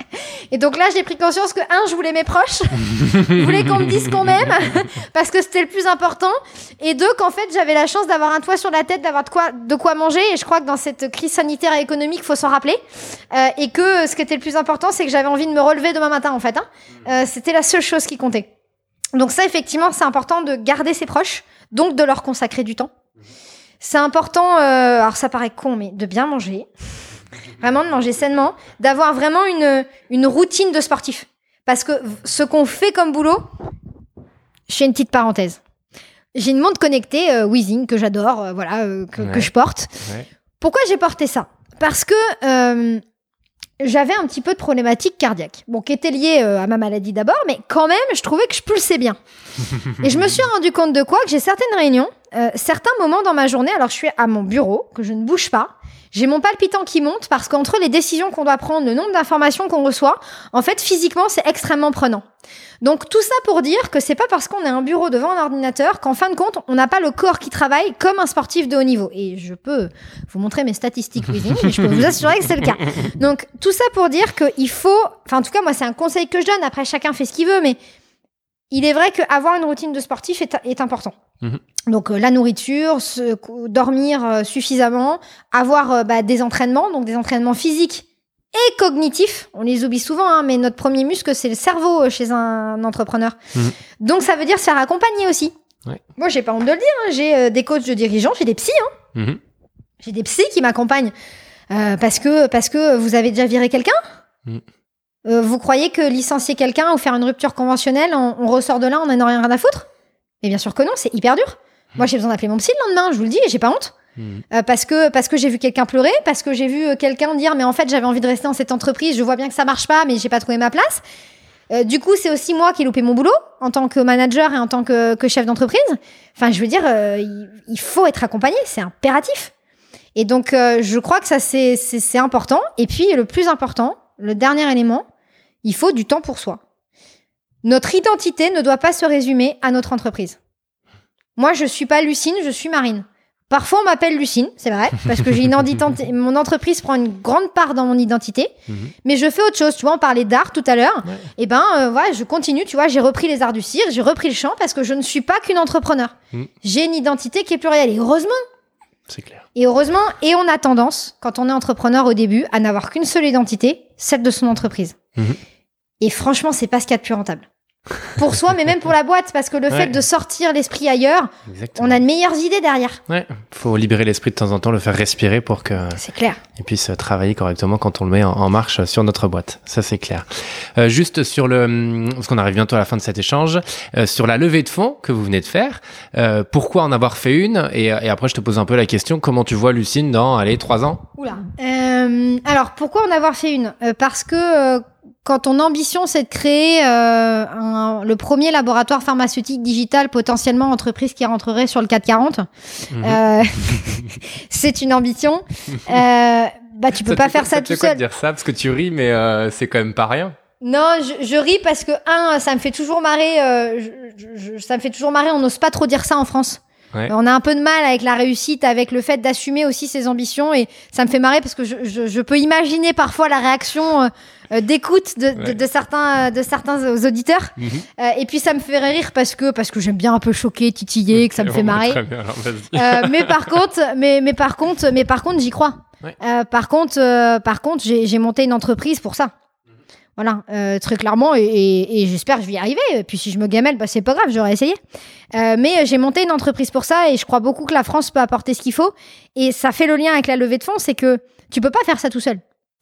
Et donc là, j'ai pris conscience que, un, je voulais mes proches, je voulais qu'on me dise qu'on m'aime, parce que c'était le plus important, et deux, qu'en fait, j'avais la chance d'avoir un toit sur la tête, d'avoir de quoi, de quoi manger, et je crois que dans cette crise sanitaire et économique, faut s'en rappeler, Euh, et que ce qui était le plus important, c'est que j'avais envie de me relever demain matin, en fait. hein. Euh, c'était la seule chose qui comptait. Donc ça, effectivement, c'est important de garder ses proches, donc de leur consacrer du temps. C'est important, euh, alors ça paraît con, mais de bien manger, vraiment de manger sainement, d'avoir vraiment une, une routine de sportif. Parce que ce qu'on fait comme boulot, je fais une petite parenthèse. J'ai une montre connectée euh, Weezing que j'adore, euh, voilà, euh, que, Ouais. que je porte. Ouais. Pourquoi j'ai porté ça? Parce que euh, j'avais un petit peu de problématique cardiaque. Bon, qui était liée euh, à ma maladie d'abord, mais quand même, je trouvais que je pulsais bien. Et je me suis rendu compte de quoi? Que j'ai certaines réunions, euh, certains moments dans ma journée, alors je suis à mon bureau, que je ne bouge pas, j'ai mon palpitant qui monte parce qu'entre les décisions qu'on doit prendre, le nombre d'informations qu'on reçoit, en fait, physiquement, c'est extrêmement prenant. Donc tout ça pour dire que c'est pas parce qu'on est un bureau devant un ordinateur qu'en fin de compte, on n'a pas le corps qui travaille comme un sportif de haut niveau. Et je peux vous montrer mes statistiques Weezing, mais je peux vous assurer que c'est le cas. Donc tout ça pour dire qu'il faut, enfin en tout cas moi c'est un conseil que je donne. Après chacun fait ce qu'il veut, mais il est vrai qu'avoir une routine de sportif est, est important. Mhm. Donc euh, la nourriture, se- dormir euh, suffisamment, avoir euh, bah, des entraînements, donc des entraînements physiques et cognitifs. On les oublie souvent, hein, mais notre premier muscle c'est le cerveau euh, chez un entrepreneur. Mhm. Donc ça veut dire se faire accompagner aussi. Ouais. Moi j'ai pas honte de le dire, hein, j'ai euh, des coachs de dirigeants, j'ai des psys. hein. Mhm. J'ai des psys qui m'accompagnent euh, parce que parce que vous avez déjà viré quelqu'un. Euh, vous croyez que licencier quelqu'un ou faire une rupture conventionnelle, on, on ressort de là, on n'en a rien à foutre? Mais bien sûr que non, c'est hyper dur. Moi, j'ai besoin d'appeler mon psy le lendemain, je vous le dis, et j'ai pas honte. Mhm. Euh, parce que parce que j'ai vu quelqu'un pleurer, parce que j'ai vu euh, quelqu'un dire mais en fait j'avais envie de rester dans cette entreprise, je vois bien que ça marche pas, mais j'ai pas trouvé ma place. Euh, du coup, c'est aussi moi qui ai loupé mon boulot en tant que manager et en tant que, chef d'entreprise. Enfin, je veux dire, il, il faut être accompagné, c'est impératif. Et donc, je crois que ça, c'est- c'est important. Et puis, le plus important, le dernier élément, il faut du temps pour soi. Notre identité ne doit pas se résumer à notre entreprise. Moi, je suis pas Lucine, je suis Marine. Parfois, on m'appelle Lucine, c'est vrai, parce que j'ai une identité. Mon entreprise prend une grande part dans mon identité, Mhm. mais je fais autre chose. Tu vois, on parlait d'art tout à l'heure. Ouais. Et ben, euh, voilà, je continue. Tu vois, j'ai repris les arts du cirque, j'ai repris le chant parce que je ne suis pas qu'une entrepreneur. Mhm. J'ai une identité qui est plurielle. Et heureusement, C'est clair. et heureusement, et on a tendance, quand on est entrepreneur au début, à n'avoir qu'une seule identité, celle de son entreprise. Mhm. Et franchement, c'est pas ce qu'il y a de plus rentable. Pour soi, mais même pour la boîte, parce que le Ouais. fait de sortir l'esprit ailleurs, Exactement. on a de meilleures idées derrière. Ouais, faut libérer l'esprit de temps en temps, le faire respirer pour que C'est clair. il puisse travailler correctement quand on le met en, en marche sur notre boîte. Ça, c'est clair. Euh, juste sur le, parce qu'on arrive bientôt à la fin de cet échange, euh, sur la levée de fonds que vous venez de faire, euh, pourquoi en avoir fait une? Et, et après, je te pose un peu la question, comment tu vois Lucine dans, allez, trois ans? Oula. Euh, alors, pourquoi en avoir fait une? Euh, Parce que euh, quand ton ambition, c'est de créer euh, un- le premier laboratoire pharmaceutique digital potentiellement entreprise qui rentrerait sur le 440, Mhm. euh, c'est une ambition. Euh, bah, tu peux pas faire quoi- ça te tout quoi de seul. dire ça? Parce que tu ris, mais euh, c'est quand même pas rien. Non, je, je ris parce que un, ça me fait toujours marrer. euh, je- je- ça me fait toujours marrer. On n'ose pas trop dire ça en France. Ouais. On a un peu de mal avec la réussite, avec le fait d'assumer aussi ses ambitions, et ça me fait marrer parce que je, je- je peux imaginer parfois la réaction euh, euh, d'écoute de, de- Ouais. de certains, euh, de certains auditeurs. Mhm. Euh, et puis ça me fait rire parce que parce que j'aime bien un peu choquer, titiller, que ça me fait marrer. Bien, alors. Euh, mais par contre, mais, mais par contre, mais par contre, j'y crois. Ouais. Euh, par contre, euh, par contre, j'ai j'ai monté une entreprise pour ça. Voilà, euh, très clairement, et, et- et j'espère que je vais y arriver. Et puis si je me gamelle, bah, c'est pas grave, j'aurais essayé. Euh, mais j'ai monté une entreprise pour ça, et je crois beaucoup que la France peut apporter ce qu'il faut. Et ça fait le lien avec la levée de fonds, c'est que tu peux pas faire ça tout seul.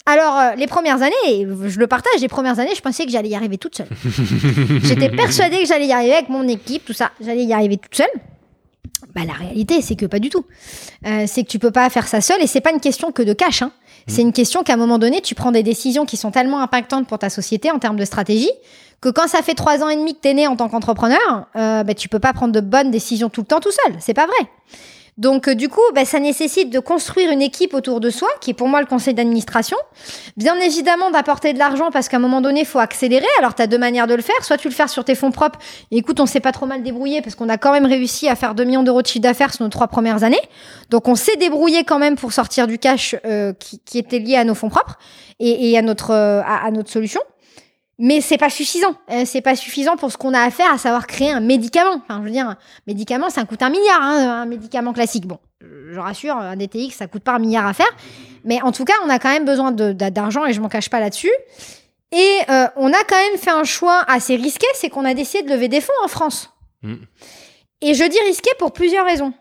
Alors, euh, les premières années, je le partage, les premières années, je pensais que j'allais y arriver toute seule. J'étais persuadée que j'allais y arriver avec mon équipe, tout ça. J'allais y arriver toute seule. Bah, la réalité, c'est que pas du tout. Euh, c'est que tu peux pas faire ça seul et c'est pas une question que de cash. Hein. C'est une question qu'à un moment donné, tu prends des décisions qui sont tellement impactantes pour ta société en termes de stratégie que quand ça fait trois ans et demi que t'es né en tant qu'entrepreneur, euh, bah, tu peux pas prendre de bonnes décisions tout le temps tout seul. C'est pas vrai. Donc euh, du coup, bah, ça nécessite de construire une équipe autour de soi, qui est pour moi le conseil d'administration. Bien évidemment d'apporter de l'argent parce qu'à un moment donné, il faut accélérer. Alors tu as deux manières de le faire. Soit tu le fais sur tes fonds propres. Écoute, on s'est pas trop mal débrouillé parce qu'on a quand même réussi à faire 2 millions d'euros de chiffre d'affaires sur nos trois premières années. Donc on s'est débrouillé quand même pour sortir du cash euh, qui, qui était lié à nos fonds propres et, à notre euh, à notre solution. Mais c'est pas suffisant. Euh, c'est pas suffisant pour ce qu'on a à faire, à savoir créer un médicament. Enfin, je veux dire, un médicament, ça coûte un milliard, hein, un médicament classique. Bon, je rassure, un DTX, ça coûte pas un milliard à faire. Mais en tout cas, on a quand même besoin d'argent et je m'en cache pas là-dessus. Et euh, on a quand même fait un choix assez risqué, c'est qu'on a décidé de lever des fonds en France. Mm. Et je dis risqué pour plusieurs raisons.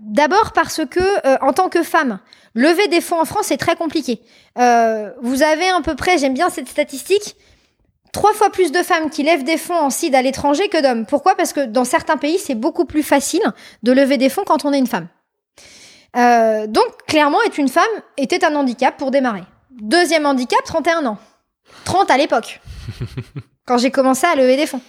D'abord parce que, euh, en tant que femme, lever des fonds en France, c'est très compliqué. Euh, vous avez à peu près, j'aime bien cette statistique, trois fois plus de femmes qui lèvent des fonds en CID à l'étranger que d'hommes. Pourquoi? Parce que dans certains pays, c'est beaucoup plus facile de lever des fonds quand on est une femme. Euh, donc, clairement, être une femme était un handicap pour démarrer. Deuxième handicap, 31 ans. 30 à l'époque, quand j'ai commencé à lever des fonds.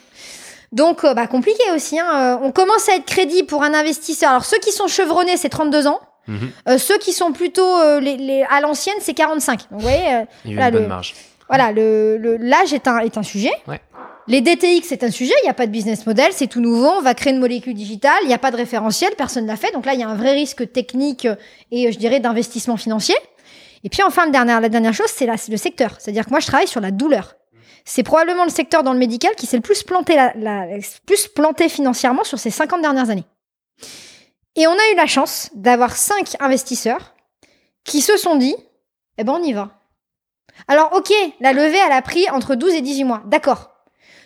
Donc, euh, bah, compliqué aussi. hein. Euh, on commence à être crédible pour un investisseur. Alors, ceux qui sont chevronnés, c'est 32 ans. Mhm. Euh, ceux qui sont plutôt euh, les, les- à l'ancienne, c'est 45. Donc, vous voyez, euh, Il y a Voilà, une bonne le- marge. voilà, le, le- l'âge est un, est un sujet. Ouais. Les DTX, c'est un sujet. Il n'y a pas de business model, c'est tout nouveau. On va créer une molécule digitale. Il n'y a pas de référentiel, personne ne l'a fait. Donc là, il y a un vrai risque technique et, je dirais, d'investissement financier. Et puis enfin, le dernier, la dernière chose, c'est la- c'est le secteur. C'est-à-dire que moi, je travaille sur la douleur. C'est probablement le secteur dans le médical qui s'est le plus planté, la, la- plus planté financièrement sur ces 50 dernières années. Et on a eu la chance d'avoir cinq investisseurs qui se sont dit, eh ben, on y va. Alors, ok, la levée, elle a pris entre 12 et 18 mois. D'accord.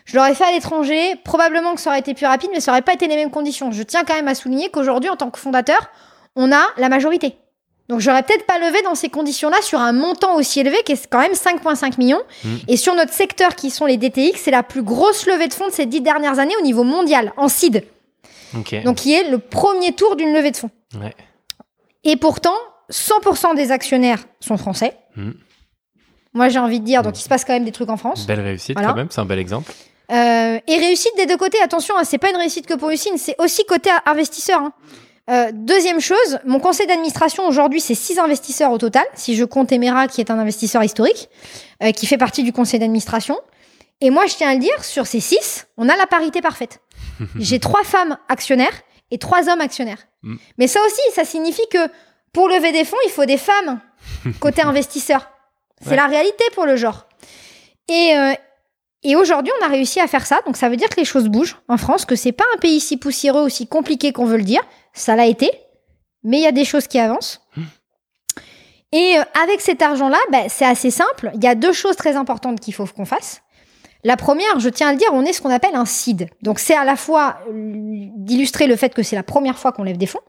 Je l'aurais fait à l'étranger. Probablement que ça aurait été plus rapide, mais ça aurait pas été les mêmes conditions. Je tiens quand même à souligner qu'aujourd'hui, en tant que fondateur, on a la majorité. Donc, j'aurais peut-être pas levé dans ces conditions-là sur un montant aussi élevé, qui est quand même 5,5 millions. Mhm. Et sur notre secteur, qui sont les DTX, c'est la plus grosse levée de fonds de ces dix dernières années au niveau mondial, en seed. Ok. Donc, qui est le premier tour d'une levée de fonds. Ouais. Et pourtant, 100% des actionnaires sont français. Mhm. Moi, j'ai envie de dire, donc il se passe quand même des trucs en France. Belle réussite Voilà. quand même, c'est un bel exemple. Euh, et réussite des deux côtés, attention, hein, c'est pas une réussite que pour Lucine, c'est aussi côté investisseur. hein. Euh, deuxième chose, mon conseil d'administration aujourd'hui, c'est six investisseurs au total, si je compte Emera, qui est un investisseur historique, euh, qui fait partie du conseil d'administration. Et moi, je tiens à le dire, sur ces six, on a la parité parfaite. J'ai trois femmes actionnaires et trois hommes actionnaires. Mm. Mais ça aussi, ça signifie que pour lever des fonds, il faut des femmes côté investisseur. C'est Ouais. la réalité pour le genre. Et, euh, et aujourd'hui, on a réussi à faire ça. Donc, ça veut dire que les choses bougent en France, que c'est pas un pays si poussiéreux, aussi compliqué qu'on veut le dire. Ça l'a été. Mais il y a des choses qui avancent. Et euh, avec cet argent-là, bah, c'est assez simple. Il y a deux choses très importantes qu'il faut qu'on fasse. La première, je tiens à le dire, on est ce qu'on appelle un seed. Donc c'est à la fois d'illustrer le fait que c'est la première fois qu'on lève des fonds.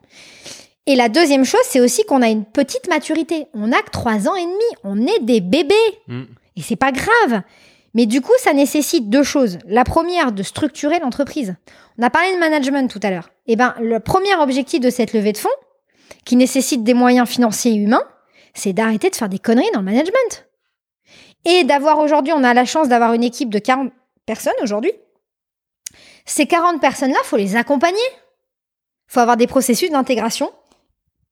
Et la deuxième chose, c'est aussi qu'on a une petite maturité. On a que trois ans et demi. On est des bébés. Mm. Et c'est pas grave. Mais du coup, ça nécessite deux choses. La première, de structurer l'entreprise. On a parlé de management tout à l'heure. Eh ben, le premier objectif de cette levée de fonds, qui nécessite des moyens financiers et humains, c'est d'arrêter de faire des conneries dans le management. Et d'avoir aujourd'hui, on a la chance d'avoir une équipe de 40 personnes aujourd'hui. Ces 40 personnes-là, faut les accompagner. faut avoir des processus d'intégration,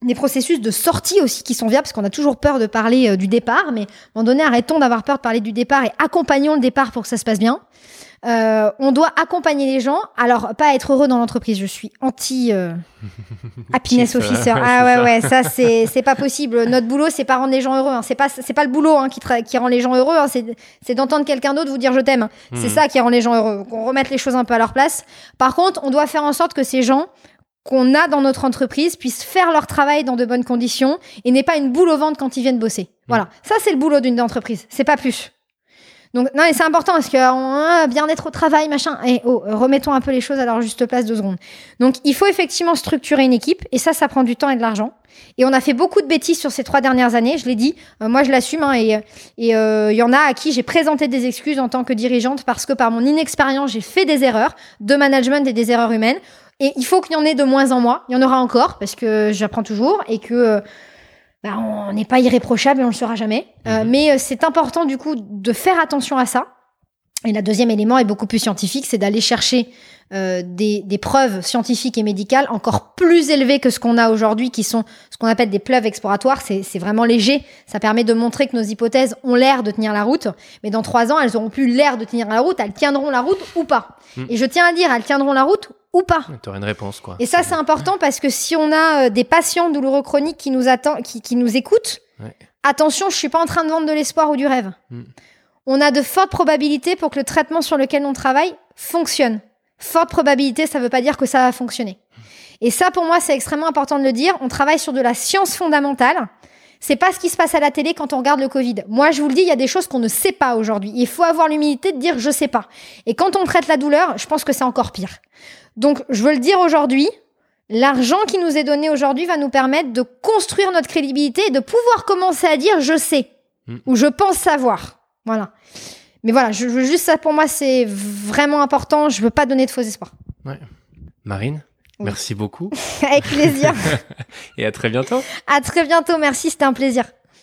des processus de sortie aussi qui sont viables, parce qu'on a toujours peur de parler euh, du départ, mais à un moment donné, arrêtons d'avoir peur de parler du départ et accompagnons le départ pour que ça se passe bien. Euh, on doit accompagner les gens. Alors, pas être heureux dans l'entreprise. Je suis anti euh, happiness officer. Ah ouais, ouais, ça c'est c'est pas possible. Notre boulot, c'est pas rendre les gens heureux. hein. C'est pas c'est pas le boulot hein, qui qui rend les gens heureux. hein. C'est c'est d'entendre quelqu'un d'autre vous dire je t'aime. C'est Mhm. ça qui rend les gens heureux. Qu'on remette les choses un peu à leur place. Par contre, on doit faire en sorte que ces gens qu'on a dans notre entreprise puissent faire leur travail dans de bonnes conditions et n'aient pas une boule au ventre quand ils viennent bosser. Voilà, ça c'est le boulot d'une entreprise, c'est pas plus. Donc non, et c'est important parce que euh, bien-être au travail, machin. Et oh, euh, remettons un peu les choses à leur juste place deux secondes. Donc il faut effectivement structurer une équipe et ça, ça prend du temps et de l'argent. Et on a fait beaucoup de bêtises sur ces trois dernières années. Je l'ai dit, euh, moi je l'assume hein, et et euh, il y en a à qui j'ai présenté des excuses en tant que dirigeante parce que par mon inexpérience j'ai fait des erreurs de management et des erreurs humaines. Et il faut qu'il y en ait de moins en moins. Il y en aura encore parce que j'apprends toujours et que euh, bah, on n'est pas irréprochable et on le sera jamais. Euh, Mhm. mais euh, c'est important du coup de faire attention à ça. Et le deuxième élément est beaucoup plus scientifique, c'est d'aller chercher euh, des, des preuves scientifiques et médicales encore plus élevées que ce qu'on a aujourd'hui, qui sont ce qu'on appelle des preuves exploratoires. C'est vraiment léger. Ça permet de montrer que nos hypothèses ont l'air de tenir la route, mais dans trois ans, elles auront plus l'air de tenir la route. Elles tiendront la route ou pas. Mhm. Et je tiens à dire, elles tiendront la route ou pas. Tu une réponse, quoi. Et ça, c'est important parce que si on a euh, des patients douloureux chroniques qui nous attendent, qui, qui nous écoutent, Ouais. attention, je suis pas en train de vendre de l'espoir ou du rêve. Mm. On a de fortes probabilités pour que le traitement sur lequel on travaille fonctionne. Forte probabilité, ça veut pas dire que ça va fonctionner. Et ça, pour moi, c'est extrêmement important de le dire. On travaille sur de la science fondamentale. C'est pas ce qui se passe à la télé quand on regarde le Covid. Moi, je vous le dis, il y a des choses qu'on ne sait pas aujourd'hui. Il faut avoir l'humilité de dire je sais pas. Et quand on traite la douleur, je pense que c'est encore pire. Donc, je veux le dire aujourd'hui, l'argent qui nous est donné aujourd'hui va nous permettre de construire notre crédibilité et de pouvoir commencer à dire je sais Mm. ou je pense savoir. Voilà. Mais voilà, je veux juste ça pour moi, c'est vraiment important. Je veux pas donner de faux espoirs. Marine, Oui. merci beaucoup Avec plaisir. et à très bientôt. à très bientôt. Merci, c'était un plaisir.